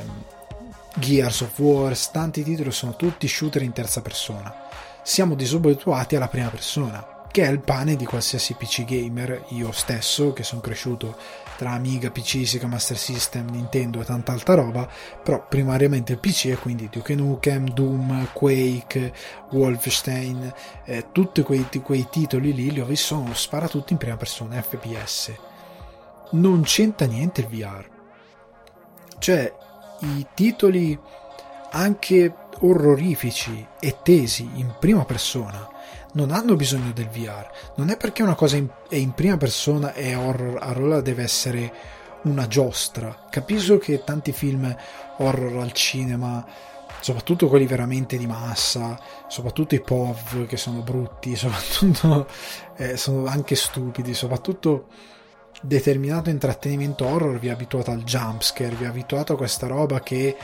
Gears of War, tanti titoli sono tutti shooter in terza persona. Siamo disabituati alla prima persona, che è il pane di qualsiasi PC gamer, io stesso che sono cresciuto tra Amiga, PC, Sega Master System, Nintendo e tanta altra roba, però primariamente il PC e quindi Duke Nukem, Doom, Quake, Wolfenstein, eh, tutti quei, quei, titoli lì li ho visti, sono tutti in prima persona, FPS. Non c'entra niente il VR. Cioè, i titoli anche orrorifici e tesi in prima persona non hanno bisogno del VR. Non è perché una cosa è in prima persona e horror, allora deve essere una giostra. Capisco che tanti film horror al cinema, soprattutto quelli veramente di massa, soprattutto i POV che sono brutti, soprattutto eh, sono anche stupidi, soprattutto determinato intrattenimento horror vi ha abituato al jumpscare, vi ha abituato a questa roba che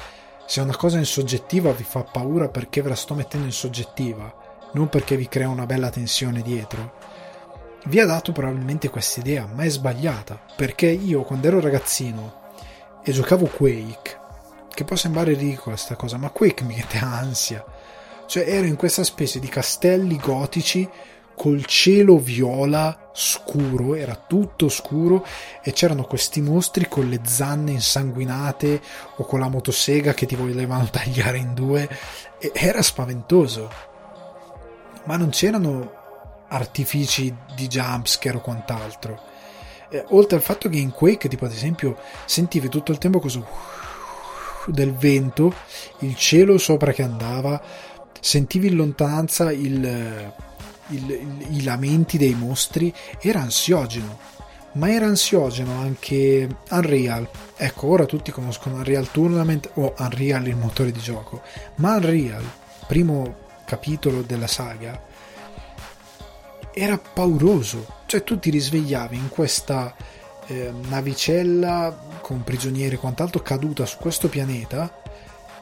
se una cosa è in soggettiva vi fa paura perché ve la sto mettendo in soggettiva non perché vi crea una bella tensione dietro. Vi ha dato probabilmente questa idea, ma è sbagliata, perché io quando ero ragazzino e giocavo Quake, che può sembrare ridicola sta cosa, ma Quake mi mette ansia. Cioè ero in questa specie di castelli gotici col cielo viola scuro, era tutto scuro e c'erano questi mostri con le zanne insanguinate o con la motosega che ti volevano tagliare in due e era spaventoso ma non c'erano artifici di jumpscare o quant'altro. eh, oltre al fatto che in Quake, tipo ad esempio, sentivi tutto il tempo questo del vento, il cielo sopra che andava, sentivi in lontananza il, il, il, i lamenti dei mostri, era ansiogeno. Ma era ansiogeno anche Unreal. Ecco, ora tutti conoscono Unreal Tournament o Unreal il motore di gioco, ma Unreal, primo capitolo della saga, era pauroso. Cioè tu ti risvegliavi in questa eh, navicella con prigionieri e quant'altro caduta su questo pianeta,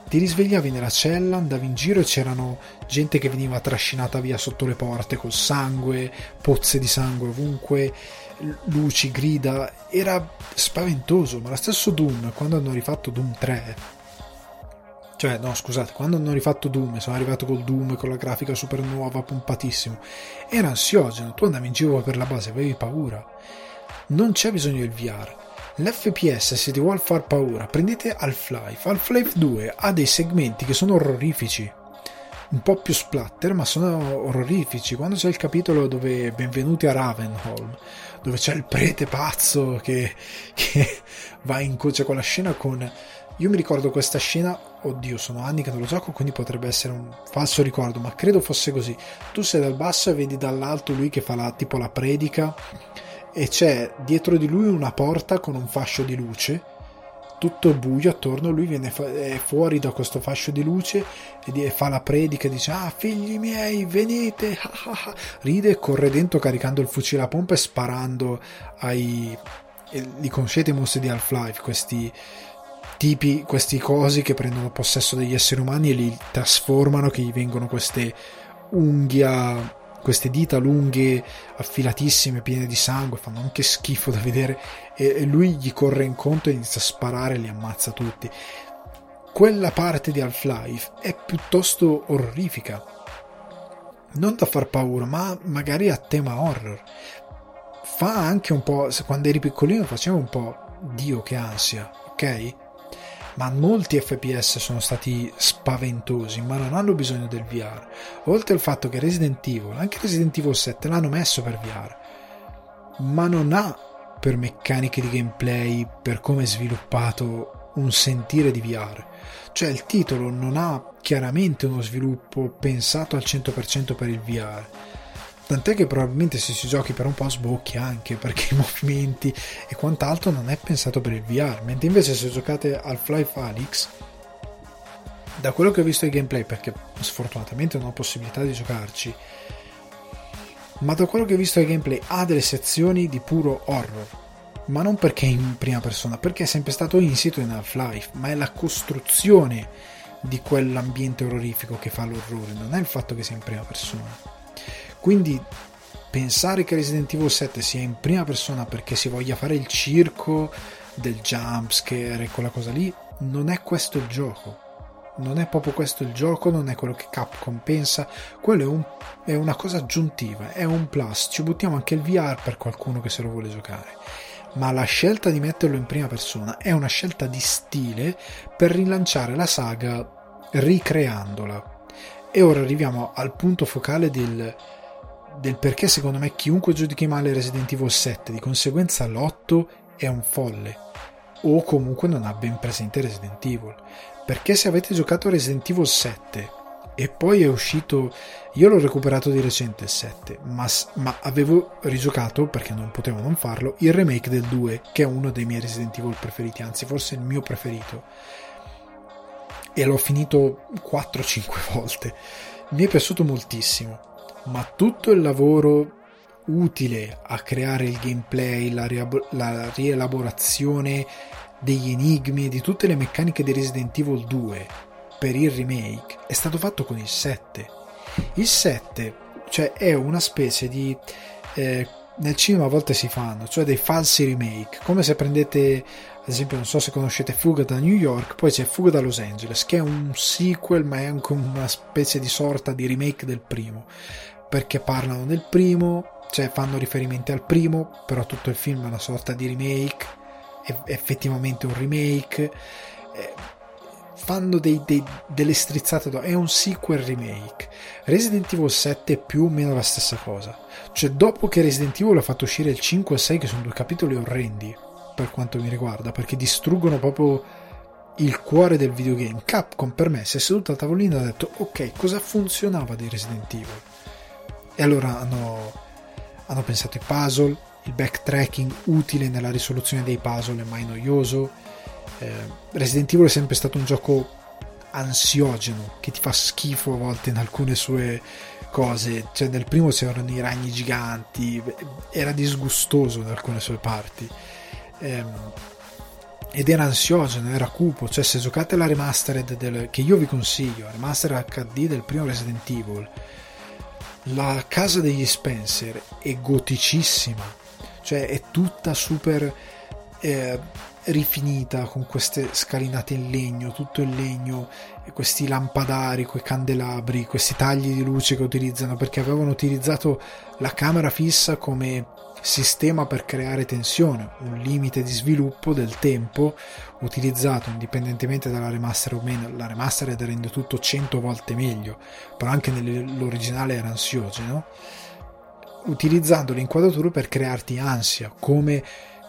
ti risvegliavi nella cella, andavi in giro e c'erano gente che veniva trascinata via sotto le porte col sangue, pozze di sangue ovunque, luci, grida, era spaventoso, ma lo stesso Doom, quando hanno rifatto Doom 3, cioè no scusate, quando hanno rifatto Doom, sono arrivato col Doom con la grafica super nuova, pompatissimo, era ansiogeno, tu andavi in giro per la base, avevi paura non c'è bisogno del VR. L'FPS se ti vuole far paura, prendete Half-Life. Half-Life 2 ha dei segmenti che sono orrorifici. Un po' più splatter, ma sono orrorifici. Quando c'è il capitolo dove benvenuti a Ravenholm, dove c'è il prete pazzo che, che va in c'è quella scena con io mi ricordo questa scena, oddio, sono anni che non lo gioco, quindi potrebbe essere un falso ricordo, ma credo fosse così. Tu sei dal basso e vedi dall'alto lui che fa la, tipo la predica e c'è dietro di lui una porta con un fascio di luce tutto buio attorno lui viene fuori da questo fascio di luce e fa la predica e dice ah figli miei venite ride e corre dentro caricando il fucile a pompa e sparando ai li conoscete i mostri di Half-Life questi tipi questi cosi che prendono possesso degli esseri umani e li trasformano che gli vengono queste unghia queste dita lunghe, affilatissime, piene di sangue, fanno anche schifo da vedere e, lui gli corre incontro e inizia a sparare e li ammazza tutti. Quella parte di Half-Life è piuttosto orrifica. Non da far paura, ma magari a tema horror. Fa anche un po', quando eri piccolino faceva un po' Dio che ansia, ok? Ma molti FPS sono stati spaventosi, ma non hanno bisogno del VR. Oltre al fatto che Resident Evil, anche Resident Evil 7 l'hanno messo per VR, ma non ha per meccaniche di gameplay, per come è sviluppato un sentire di VR. Cioè il titolo non ha chiaramente uno sviluppo pensato al 100% per il VR Tant'è che probabilmente se si giochi per un po' sbocchi anche perché i movimenti e quant'altro non è pensato per il VR. Mentre invece se giocate al Half-Life Alyx, da quello che ho visto ai gameplay, perché sfortunatamente non ho possibilità di giocarci, ma da quello che ho visto ai gameplay ha delle sezioni di puro horror. Ma non perché in prima persona, perché è sempre stato insito in Half-Life, ma è la costruzione di quell'ambiente orrorifico che fa l'orrore, non è il fatto che sia in prima persona. Quindi pensare che Resident Evil 7 sia in prima persona perché si voglia fare il circo del jumpscare e quella cosa lì, non è questo il gioco. Non è proprio questo il gioco, non è quello che Capcom pensa, quello è, un, è una cosa aggiuntiva, è un plus. Ci buttiamo anche il VR per qualcuno che se lo vuole giocare. Ma la scelta di metterlo in prima persona è una scelta di stile per rilanciare la saga ricreandola. E ora arriviamo al punto focale del, del perché secondo me chiunque giudichi male Resident Evil 7, di conseguenza l'8 è un folle o comunque non ha ben presente Resident Evil. Perché se avete giocato Resident Evil 7 e poi è uscito, io l'ho recuperato di recente il 7, ma, ma avevo rigiocato, perché non potevo non farlo, il remake del 2, che è uno dei miei Resident Evil preferiti, anzi forse il mio preferito. E l'ho finito 4-5 volte. Mi è piaciuto moltissimo ma tutto il lavoro utile a creare il gameplay, la, riab- la rielaborazione degli enigmi e di tutte le meccaniche di Resident Evil 2 per il remake è stato fatto con il 7. Il 7, cioè, è una specie di. Eh, nel cinema a volte si fanno, cioè dei falsi remake, come se prendete, ad esempio, non so se conoscete Fuga da New York, poi c'è Fuga da Los Angeles, che è un sequel, ma è anche una specie di sorta di remake del primo. Perché parlano del primo, cioè fanno riferimenti al primo, però tutto il film è una sorta di remake, è effettivamente un remake. fanno dei, dei, delle strizzate è un sequel remake. Resident Evil 7 è più o meno la stessa cosa. Cioè dopo che Resident Evil ha fatto uscire il 5 e 6 che sono due capitoli orrendi per quanto mi riguarda perché distruggono proprio il cuore del videogame. Capcom per me si è seduta al tavolino e ha detto ok cosa funzionava di Resident Evil? E allora hanno, hanno pensato ai puzzle il backtracking utile nella risoluzione dei puzzle è mai noioso. Eh, Resident Evil è sempre stato un gioco ansiogeno che ti fa schifo a volte in alcune sue cose. Cioè nel primo c'erano i ragni giganti era disgustoso in alcune sue parti ehm, ed era ansiogeno, era cupo, cioè se giocate la remastered del, che io vi consiglio, la remastered HD del primo Resident Evil, la casa degli Spencer è goticissima, cioè è tutta super eh, rifinita con queste scalinate in legno, tutto in legno, questi lampadari, quei candelabri, questi tagli di luce che utilizzano perché avevano utilizzato la camera fissa come sistema per creare tensione, un limite di sviluppo del tempo utilizzato indipendentemente dalla remaster o meno. La remaster rende tutto 100 volte meglio, però anche nell'originale era ansiogeno, utilizzando le inquadrature per crearti ansia, come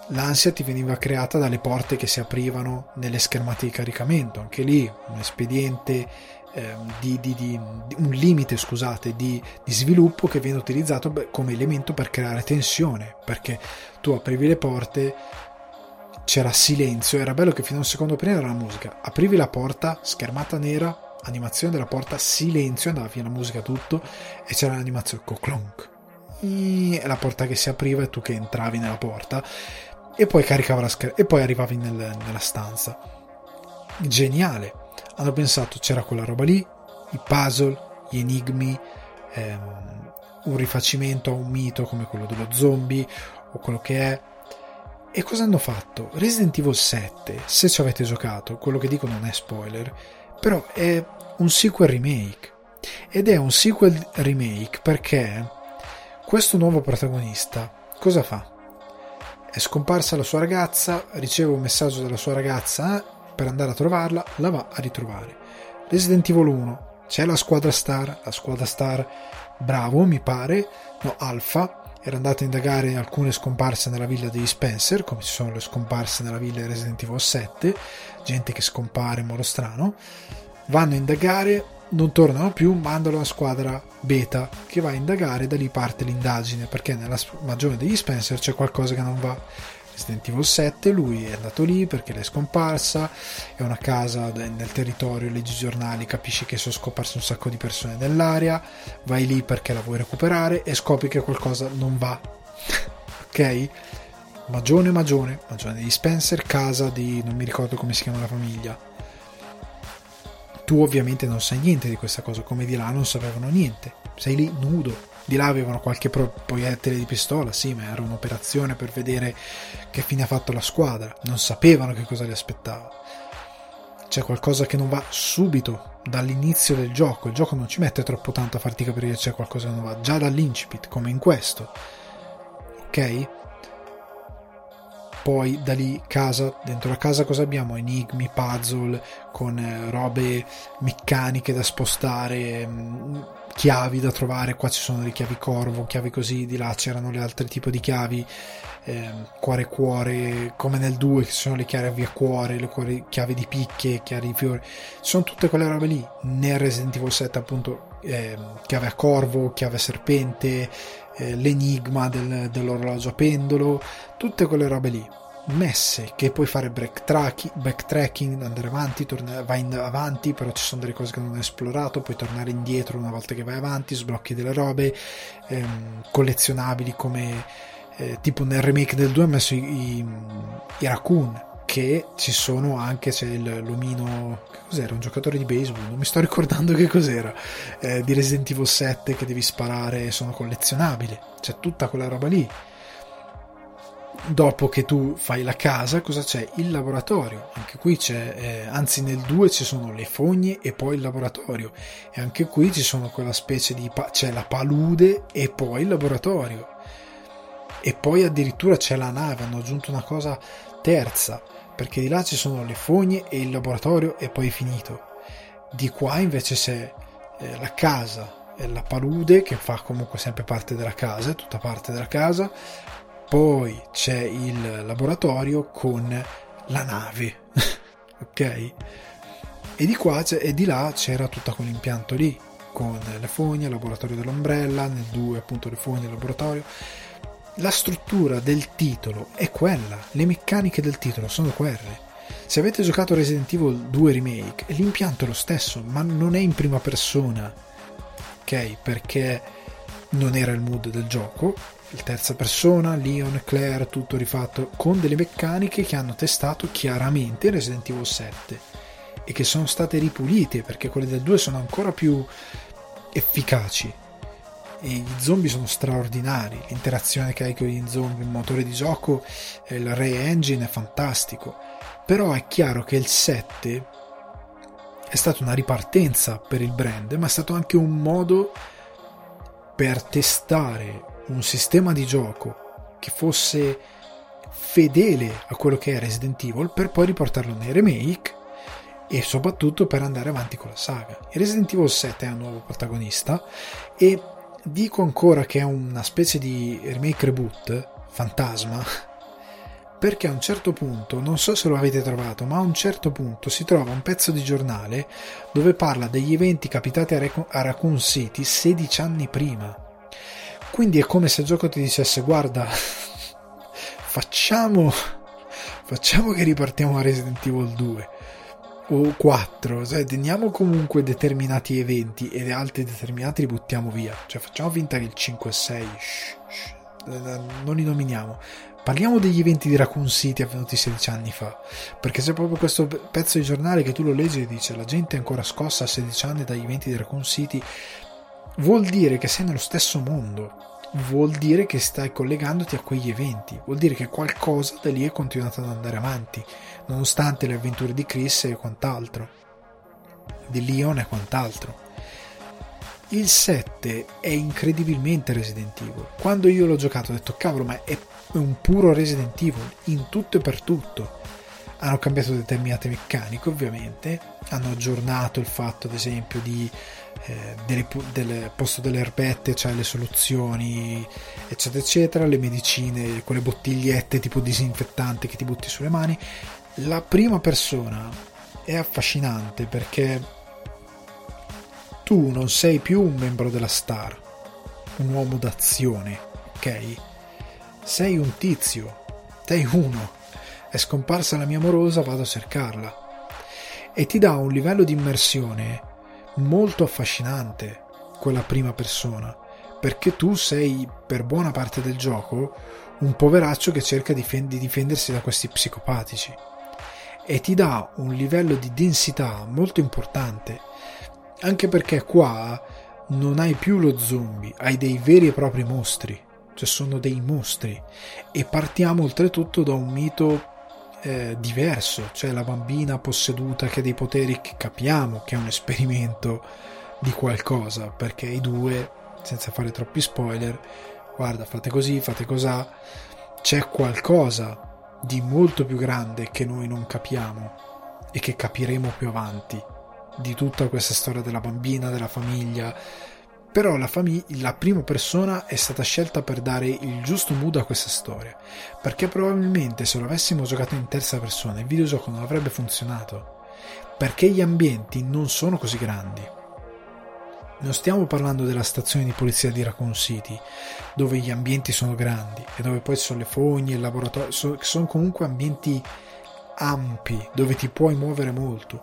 l'ansia ti veniva creata dalle porte che si aprivano nelle schermate di caricamento. Anche lì un espediente eh, di, di, di, un limite scusate, di, sviluppo che viene utilizzato come elemento per creare tensione perché tu aprivi le porte c'era silenzio era bello che fino a un secondo prima era la musica. Aprivi la porta schermata nera animazione della porta silenzio andava via la musica tutto e c'era l'animazione coclonk. E la porta che si apriva e tu che entravi nella porta e poi caricava la scherma e poi arrivavi nel, nella stanza. Geniale hanno pensato c'era quella roba lì, i puzzle, gli enigmi, ehm, un rifacimento a un mito come quello dello zombie o quello che è. E cosa hanno fatto? Resident Evil 7, se ci avete giocato, quello che dico non è spoiler, però è un sequel remake. Ed è un sequel remake perché questo nuovo protagonista cosa fa? È scomparsa la sua ragazza, riceve un messaggio dalla sua ragazza per andare a trovarla, la va a ritrovare. Resident Evil 1, c'è la squadra star, la squadra star bravo mi pare, no, Alpha, era andata a indagare alcune scomparse nella villa degli Spencer, come ci sono le scomparse nella villa di Resident Evil 7, gente che scompare in modo strano, vanno a indagare, non tornano più, mandano la squadra beta che va a indagare, da lì parte l'indagine, perché nella magione degli Spencer c'è qualcosa che non va Resident Evil 7, lui è andato lì perché l'è scomparsa, è una casa nel territorio, leggi i giornali, capisci che sono scomparse un sacco di persone nell'area, vai lì perché la vuoi recuperare e scopri che qualcosa non va. ok? Magione, magione, magione di Spencer, casa di non mi ricordo come si chiama la famiglia. Tu ovviamente non sai niente di questa cosa, come di là non sapevano niente. Sei lì nudo, di là avevano qualche proiettile di pistola, sì, ma era un'operazione per vedere che fine ha fatto la squadra. Non sapevano che cosa li aspettava. C'è qualcosa che non va subito dall'inizio del gioco. Il gioco non ci mette troppo tanto a farti capire che c'è qualcosa che non va, già dall'incipit, come in questo. Ok? Poi da lì casa, dentro la casa cosa abbiamo? Enigmi, puzzle con eh, robe meccaniche da spostare, mm, chiavi da trovare, qua ci sono le chiavi corvo, chiavi così, di là c'erano le altre tipo di chiavi, eh, cuore cuore, come nel 2 che sono le chiavi a cuore, le cuore, chiavi di picche, chiavi di fiori, sono tutte quelle robe lì, nel Resident Evil 7 appunto eh, chiave a corvo, chiave a serpente, eh, l'enigma del, dell'orologio a pendolo, tutte quelle robe lì messe che puoi fare backtracking, andare avanti, tornare, vai avanti, però ci sono delle cose che non hai esplorato, puoi tornare indietro una volta che vai avanti, sblocchi delle robe ehm, collezionabili come eh, tipo nel remake del 2 ho messo i, i, i raccoon che ci sono anche c'è il l'omino che cos'era? Un giocatore di baseball non mi sto ricordando che cos'era eh, di Resident Evil 7 che devi sparare sono collezionabili c'è tutta quella roba lì dopo che tu fai la casa, cosa c'è? Il laboratorio. Anche qui c'è, eh, anzi nel 2 ci sono le fogne e poi il laboratorio. E anche qui ci sono quella specie di... Pa- c'è la palude e poi il laboratorio. E poi addirittura c'è la nave, hanno aggiunto una cosa terza perché di là ci sono le fogne e il laboratorio e poi finito. Di qua invece c'è eh, la casa e la palude che fa comunque sempre parte della casa, tutta parte della casa, poi c'è il laboratorio con la nave, ok? E di qua e di là c'era tutta quell'impianto lì, con le fogne, il laboratorio dell'ombrella, nel 2 appunto le fogne, il laboratorio. La struttura del titolo è quella, le meccaniche del titolo sono quelle. Se avete giocato Resident Evil 2 Remake, l'impianto è lo stesso, ma non è in prima persona, ok? Perché non era il mood del gioco, il terza persona, Leon, Claire, tutto rifatto, con delle meccaniche che hanno testato chiaramente Resident Evil 7 e che sono state ripulite perché quelle del 2 sono ancora più efficaci. E gli zombie sono straordinari. L'interazione che hai con gli zombie il motore di gioco il Ray Engine è fantastico. Però è chiaro che il 7 è stata una ripartenza per il brand ma è stato anche un modo per testare un sistema di gioco che fosse fedele a quello che è Resident Evil per poi riportarlo nei remake e soprattutto per andare avanti con la saga. Resident Evil 7 è un nuovo protagonista e dico ancora che è una specie di remake reboot fantasma perché a un certo punto, non so se lo avete trovato, ma a un certo punto si trova un pezzo di giornale dove parla degli eventi capitati a Raccoon City 16 anni prima. Quindi è come se il gioco ti dicesse guarda, facciamo, facciamo che ripartiamo a Resident Evil 2 o 4, cioè teniamo comunque determinati eventi e altri determinati li buttiamo via, cioè facciamo finta che il 5 e 6 shh, shh, non li nominiamo. Parliamo degli eventi di Raccoon City avvenuti 16 anni fa, perché c'è proprio questo pezzo di giornale che tu lo leggi e dice la gente è ancora scossa a 16 anni dagli eventi di Raccoon City, vuol dire che sei nello stesso mondo, vuol dire che stai collegandoti a quegli eventi, vuol dire che qualcosa da lì è continuato ad andare avanti, nonostante le avventure di Chris e quant'altro, di Leon e quant'altro. Il 7 è incredibilmente Resident Evil. Quando io l'ho giocato ho detto cavolo, ma è un puro Resident Evil in tutto e per tutto. Hanno cambiato determinate meccaniche, ovviamente, hanno aggiornato il fatto, ad esempio, di eh, delle, posto delle erbette, cioè le soluzioni, eccetera, eccetera, le medicine, quelle bottigliette tipo disinfettante che ti butti sulle mani. La prima persona è affascinante perché tu non sei più un membro della star, un uomo d'azione, ok? Sei un tizio, sei uno. È scomparsa la mia amorosa, vado a cercarla. E ti dà un livello di immersione molto affascinante quella prima persona, perché tu sei per buona parte del gioco un poveraccio che cerca di difendersi da questi psicopatici. E ti dà un livello di densità molto importante, anche perché qua non hai più lo zombie, hai dei veri e propri mostri, cioè sono dei mostri. E partiamo oltretutto da un mito eh, diverso, cioè la bambina posseduta che ha dei poteri che capiamo che è un esperimento di qualcosa, perché i due, senza fare troppi spoiler, guarda, fate così, fate cosà, c'è qualcosa di molto più grande che noi non capiamo e che capiremo più avanti di tutta questa storia della bambina, della famiglia, però la, famig- la prima persona è stata scelta per dare il giusto mood a questa storia, perché probabilmente se lo avessimo giocato in terza persona il videogioco non avrebbe funzionato, perché gli ambienti non sono così grandi. Non stiamo parlando della stazione di polizia di Raccoon City, dove gli ambienti sono grandi e dove poi ci sono le fogne, il laboratorio, sono comunque ambienti ampi, dove ti puoi muovere molto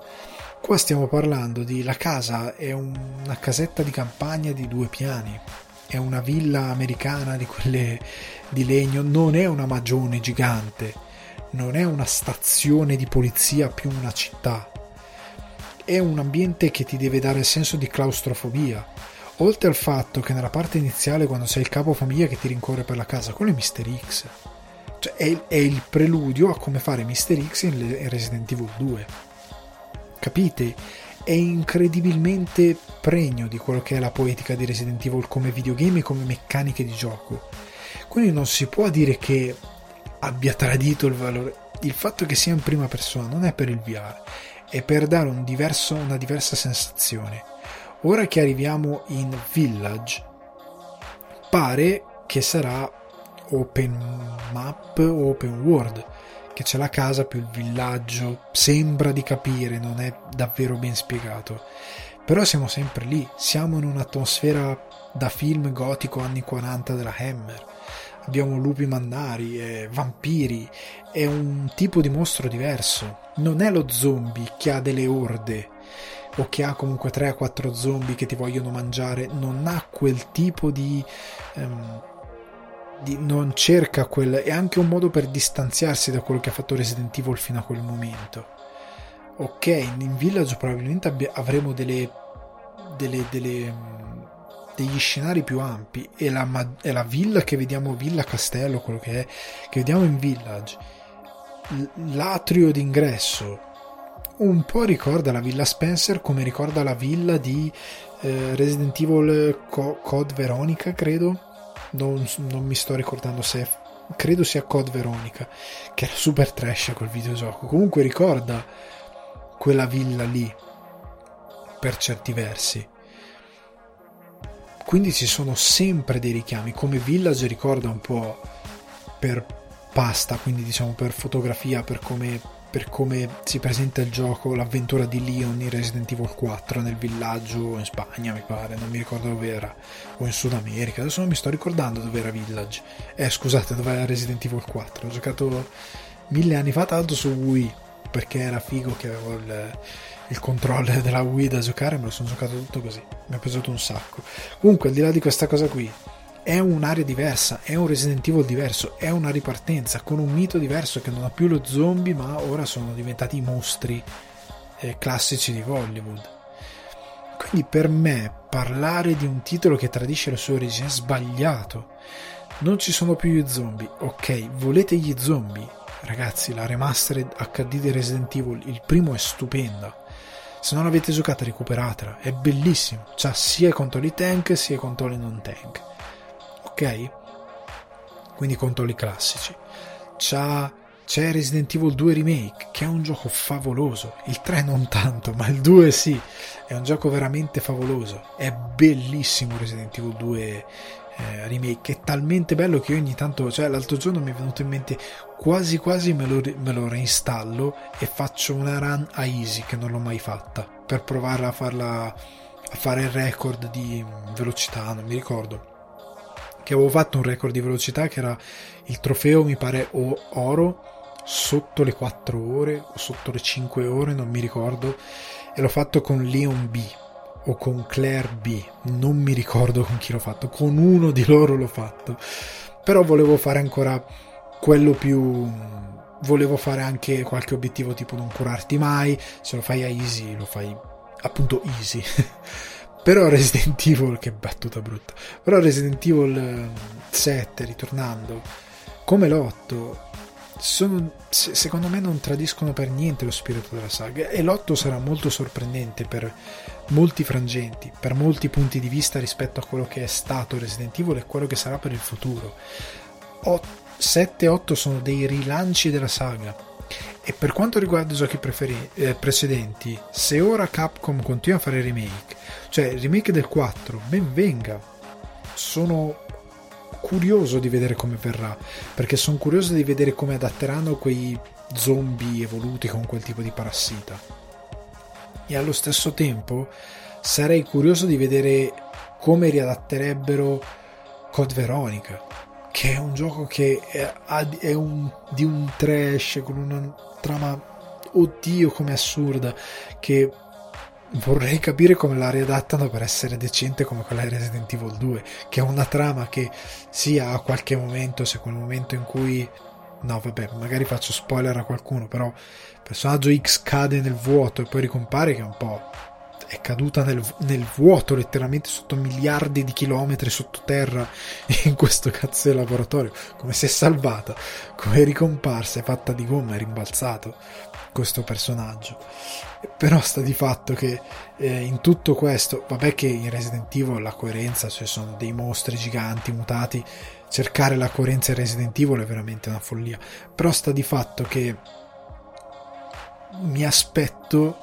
Qua stiamo parlando di la casa è un, una casetta di campagna di due piani, è una villa americana di quelle di legno, non è una magione gigante, non è una stazione di polizia più una città. È un ambiente che ti deve dare il senso di claustrofobia. Oltre al fatto che nella parte iniziale, quando sei il capo famiglia che ti rincorre per la casa, quello è Mr. X. Cioè, è, è il preludio a come fare Mr. X in Resident Evil 2 capite? È incredibilmente pregno di quello che è la poetica di Resident Evil come videogame e come meccaniche di gioco. Quindi non si può dire che abbia tradito il valore. il fatto che sia in prima persona non è per il VR, è per dare un diverso, una diversa sensazione. Ora che arriviamo in Village, pare che sarà open map o open world, che c'è la casa più il villaggio, sembra di capire, non è davvero ben spiegato. Però siamo sempre lì, siamo in un'atmosfera da film gotico anni 40 della Hammer. Abbiamo lupi mannari, e vampiri, è un tipo di mostro diverso. Non è lo zombie che ha delle orde o che ha comunque 3-4 zombie che ti vogliono mangiare, non ha quel tipo di... Di, non cerca quel... è anche un modo per distanziarsi da quello che ha fatto Resident Evil fino a quel momento. Ok, in Village probabilmente abbi- avremo delle, delle, delle, degli scenari più ampi e la, e la villa che vediamo, villa castello, quello che è, che vediamo in Village, l'atrio d'ingresso un po' ricorda la villa Spencer come ricorda la villa di eh, Resident Evil Co- Code Veronica, credo. Non, non, mi sto ricordando se credo sia Code Veronica, che era super trash quel videogioco. Comunque ricorda quella villa lì per certi versi. Quindi ci sono sempre dei richiami, come Village ricorda un po' per pasta, quindi diciamo per fotografia, per come per come si presenta il gioco, l'avventura di Leon in Resident Evil 4 nel villaggio in Spagna, mi pare, non mi ricordo dove era, o in Sud America, adesso non mi sto ricordando dove era Village. Eh, scusate, dove era Resident Evil 4? Ho giocato mille anni fa, tanto su Wii, perché era figo che avevo il, il controller della Wii da giocare, me lo sono giocato tutto così, mi è piaciuto un sacco. Comunque, al di là di questa cosa qui, è un'area diversa, è un Resident Evil diverso, è una ripartenza con un mito diverso che non ha più lo zombie, ma ora sono diventati i mostri eh, classici di Hollywood. Quindi per me parlare di un titolo che tradisce le sue origini è sbagliato. Non ci sono più gli zombie. Ok, volete gli zombie? Ragazzi, la remastered HD di Resident Evil, il primo è stupenda. Se non l'avete giocata, recuperatela, è bellissimo. C'ha sia i controlli tank sia i controlli non tank ok? Quindi controlli classici. C'ha, c'è Resident Evil 2 Remake, che è un gioco favoloso. Il 3 non tanto, ma il 2 sì. È un gioco veramente favoloso. È bellissimo Resident Evil 2 eh, Remake. È talmente bello che ogni tanto, cioè l'altro giorno mi è venuto in mente quasi quasi me lo, me lo reinstallo e faccio una run a easy che non l'ho mai fatta per provare a farla a fare il record di velocità, non mi ricordo che avevo fatto un record di velocità che era il trofeo mi pare o oro sotto le 4 ore o sotto le 5 ore non mi ricordo e l'ho fatto con Leon B o con Claire B non mi ricordo con chi l'ho fatto con uno di loro l'ho fatto. Però volevo fare ancora quello più volevo fare anche qualche obiettivo tipo non curarti mai se lo fai a easy lo fai appunto easy Però Resident Evil, che battuta brutta. Però Resident Evil 7, ehm, ritornando, come l'8, sono, secondo me non tradiscono per niente lo spirito della saga. E l'8 sarà molto sorprendente per molti frangenti, per molti punti di vista rispetto a quello che è stato Resident Evil e quello che sarà per il futuro. 7 e 8 sono dei rilanci della saga e per quanto riguarda i giochi preferi- eh, precedenti, se ora Capcom continua a fare remake, cioè il remake del 4, ben venga. Sono curioso di vedere come verrà, perché sono curioso di vedere come adatteranno quei zombie evoluti con quel tipo di parassita. E allo stesso tempo sarei curioso di vedere come riadatterebbero Code Veronica, che è un gioco che è, è un, di un trash con una trama oddio come assurda che vorrei capire come la riadattano per essere decente come quella di Resident Evil 2 che è una trama che sia a qualche momento se quel momento in cui no vabbè magari faccio spoiler a qualcuno però il personaggio X cade nel vuoto e poi ricompare che è un po' è caduta nel, nel, vuoto, letteralmente sotto miliardi di chilometri sottoterra in questo cazzo di laboratorio. Come si è salvata, come è ricomparsa, è fatta di gomma, è rimbalzato questo personaggio. Però sta di fatto che eh, in tutto questo, vabbè che in Resident Evil la coerenza, cioè sono dei mostri giganti mutati, cercare la coerenza in Resident Evil è veramente una follia. Però sta di fatto che mi aspetto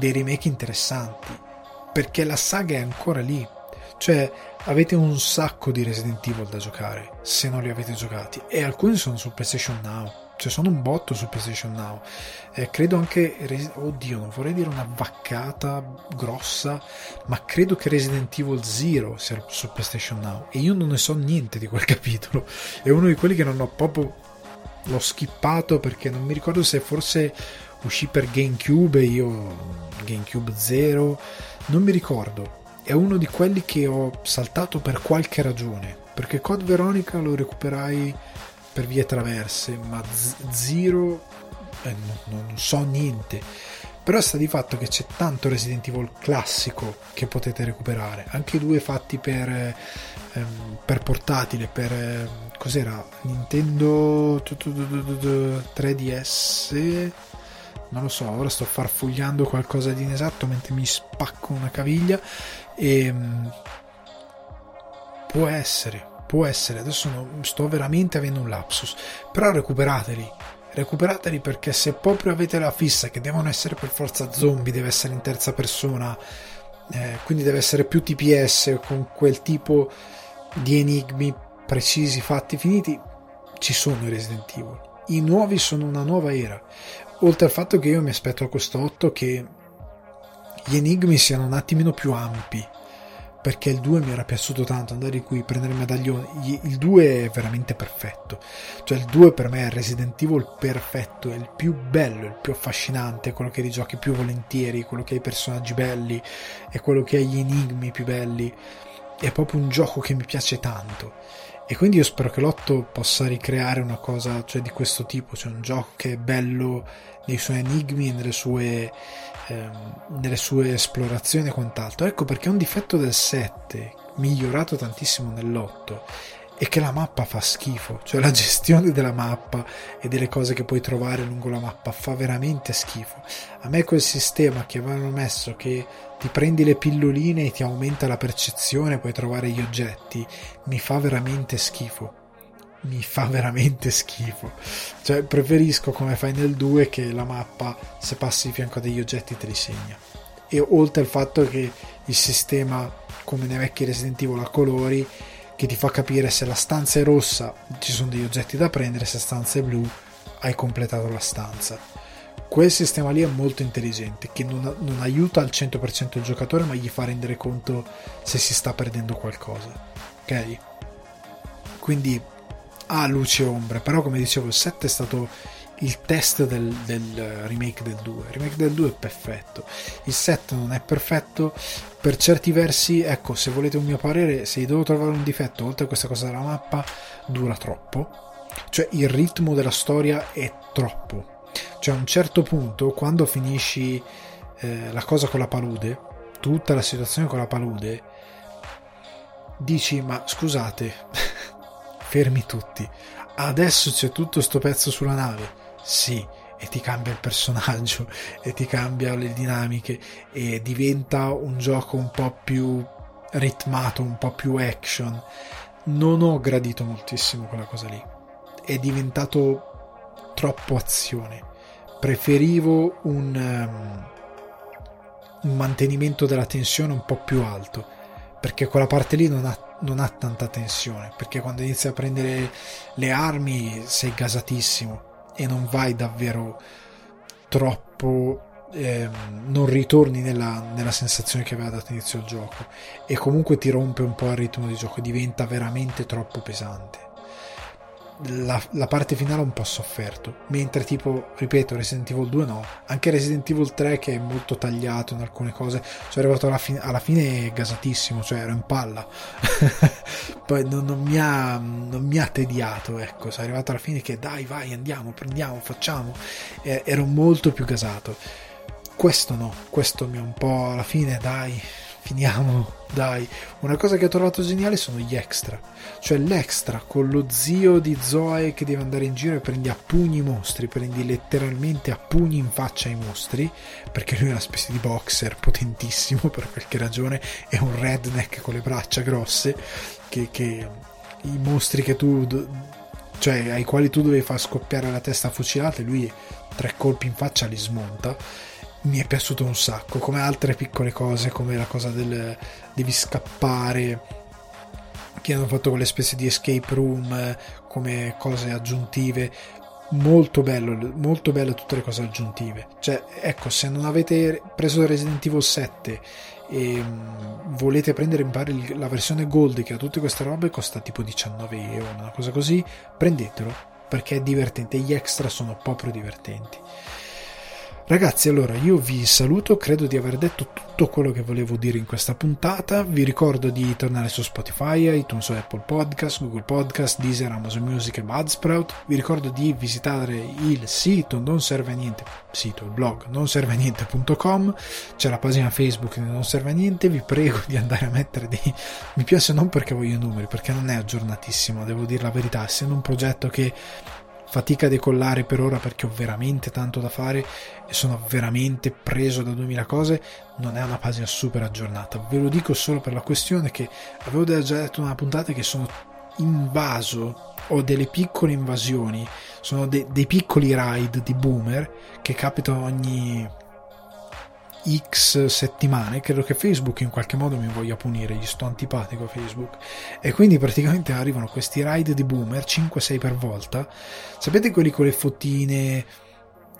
dei remake interessanti perché la saga è ancora lì. Cioè, avete un sacco di Resident Evil da giocare se non li avete giocati e alcuni sono su PlayStation Now cioè sono un botto su PlayStation Now eh, credo anche oddio non vorrei dire una vaccata grossa ma credo che Resident Evil Zero sia su PlayStation Now e io non ne so niente di quel capitolo è uno di quelli che non ho proprio l'ho skippato perché non mi ricordo se forse uscì per GameCube io GameCube Zero non mi ricordo è uno di quelli che ho saltato per qualche ragione perché Code Veronica lo recuperai per vie traverse, ma Zero eh, no, non so niente. Però sta di fatto che c'è tanto Resident Evil classico che potete recuperare, anche due fatti per, ehm, per portatile, per eh, cos'era? Nintendo 3DS. Non lo so, ora sto farfugliando qualcosa di inesatto mentre mi spacco una caviglia. E ehm, può essere, può essere, adesso non, sto veramente avendo un lapsus, però recuperateli, recuperateli perché se proprio avete la fissa che devono essere per forza zombie, deve essere in terza persona, eh, quindi deve essere più TPS con quel tipo di enigmi precisi, fatti, finiti, ci sono i Resident Evil. I nuovi sono una nuova era. Oltre al fatto che io mi aspetto a questo 8 che gli enigmi siano un attimino più ampi perché il 2 mi era piaciuto tanto andare qui prendere il medaglione il 2 è veramente perfetto. Cioè il 2 per me è Resident Evil perfetto è il più bello il più affascinante quello che rigiochi più volentieri quello che ha i personaggi belli è quello che ha gli enigmi più belli. È proprio un gioco che mi piace tanto e quindi io spero che l'8 possa ricreare una cosa cioè, di questo tipo cioè un gioco che è bello nei suoi enigmi e nelle sue ehm, nelle sue esplorazioni e quant'altro. Ecco perché un difetto del 7, migliorato tantissimo nell'8, è che la mappa fa schifo, cioè la gestione della mappa e delle cose che puoi trovare lungo la mappa fa veramente schifo. A me quel sistema che avevano messo che ti prendi le pilloline e ti aumenta la percezione, puoi trovare gli oggetti, mi fa veramente schifo mi fa veramente schifo. Cioè, preferisco come fai nel 2 che la mappa, se passi di fianco degli oggetti, te li segna. E oltre al fatto che il sistema, come nei vecchi Resident Evil, a colori, che ti fa capire se la stanza è rossa, ci sono degli oggetti da prendere, se la stanza è blu, hai completato la stanza. Quel sistema lì è molto intelligente, che non, non aiuta al 100% il giocatore, ma gli fa rendere conto se si sta perdendo qualcosa. Ok? Quindi ha luci e ombre, però come dicevo il 7 è stato il test del, del, remake del 2. Il remake del 2 è perfetto, il 7 non è perfetto, per certi versi, ecco, se volete un mio parere, se devo trovare un difetto, oltre a questa cosa della mappa, dura troppo. Cioè il ritmo della storia è troppo. Cioè a un certo punto, quando finisci eh, la cosa con la palude, tutta la situazione con la palude, dici ma scusate fermi tutti. Adesso c'è tutto sto pezzo sulla nave. Sì, e ti cambia il personaggio e ti cambia le dinamiche e diventa un gioco un po' più ritmato, un po' più action. Non ho gradito moltissimo quella cosa lì. È diventato troppo azione. Preferivo un, um, un mantenimento della tensione un po' più alto perché quella parte lì non ha non ha tanta tensione perché quando inizi a prendere le armi sei gasatissimo e non vai davvero troppo eh, non ritorni nella, nella, sensazione che aveva dato inizio al gioco. E comunque ti rompe un po' il ritmo di gioco diventa veramente troppo pesante la, la, parte finale un po' sofferto. Mentre tipo ripeto Resident Evil 2 no. Anche Resident Evil 3 che è molto tagliato in alcune cose sono arrivato alla, fi- alla fine gasatissimo cioè ero in palla. Poi non, non, mi ha, non, mi ha, tediato ecco. Sono arrivato alla fine che dai vai andiamo prendiamo facciamo. Eh, ero molto più gasato. Questo no questo mi ha un po' alla fine dai finiamo, dai. Una cosa che ho trovato geniale sono gli extra. Cioè l'extra con lo zio di Zoe che deve andare in giro e prendi a pugni i mostri, prendi letteralmente a pugni in faccia i mostri, perché lui è una specie di boxer potentissimo per qualche ragione, è un redneck con le braccia grosse che, che i mostri che tu cioè ai quali tu dovevi far scoppiare la testa fucilata e lui tre colpi in faccia li smonta mi è piaciuto un sacco come altre piccole cose come la cosa del devi scappare. Che hanno fatto quelle specie di escape room come cose aggiuntive. Molto bello molto bello tutte le cose aggiuntive. Cioè ecco se non avete preso Resident Evil 7 e um, volete prendere in pari la versione gold che ha tutte queste robe costa tipo 19 euro una cosa così prendetelo perché è divertente. Gli extra sono proprio divertenti Ragazzi, allora io vi saluto, credo di aver detto tutto quello che volevo dire in questa puntata. Vi ricordo di tornare su Spotify, iTunes Apple Podcast, Google Podcast, Deezer, Amazon Music e Budsprout. Vi ricordo di visitare il sito non serve a niente, sito, il blog non serve a niente.com. C'è la pagina Facebook di Non serve a niente. Vi prego di andare a mettere dei mi piace non perché voglio i numeri, perché non è aggiornatissimo, devo dire la verità, essendo un progetto che fatica a decollare per ora perché ho veramente tanto da fare e sono veramente preso da 2000 cose, non è una pagina super aggiornata. Ve lo dico solo per la questione che avevo già detto in una puntata che sono invaso, ho delle piccole invasioni, sono de- dei piccoli raid di boomer che capitano ogni X settimane, credo che Facebook in qualche modo mi voglia punire, gli sto antipatico a Facebook. E quindi praticamente arrivano questi raid di boomer 5-6 per volta. Sapete quelli con le fotine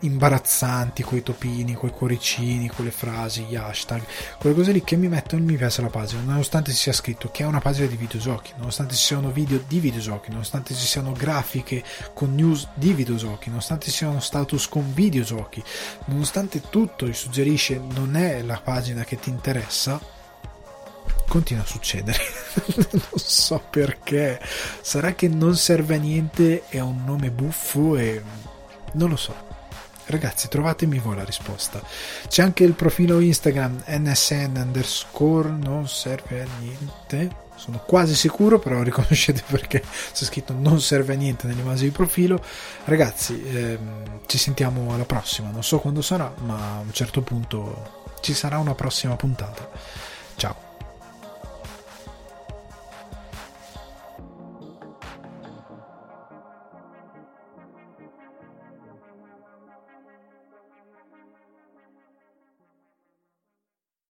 imbarazzanti, coi topini, coi cuoricini, con le frasi, gli hashtag, quelle cose lì che mi mettono mi piace la pagina, nonostante ci sia scritto che è una pagina di videogiochi, nonostante ci siano video di videogiochi, nonostante ci siano grafiche con news di videogiochi, nonostante ci siano status con videogiochi, nonostante tutto ti suggerisce non è la pagina che ti interessa, continua a succedere. non so perché. Sarà che non serve a niente, è un nome buffo e non lo so. Ragazzi, trovatemi voi la risposta. C'è anche il profilo Instagram nsn underscore, non serve a niente. Sono quasi sicuro, però riconoscete perché c'è scritto non serve a niente nell'immagine di profilo. Ragazzi, ehm, ci sentiamo alla prossima. Non so quando sarà, ma a un certo punto ci sarà una prossima puntata. Ciao.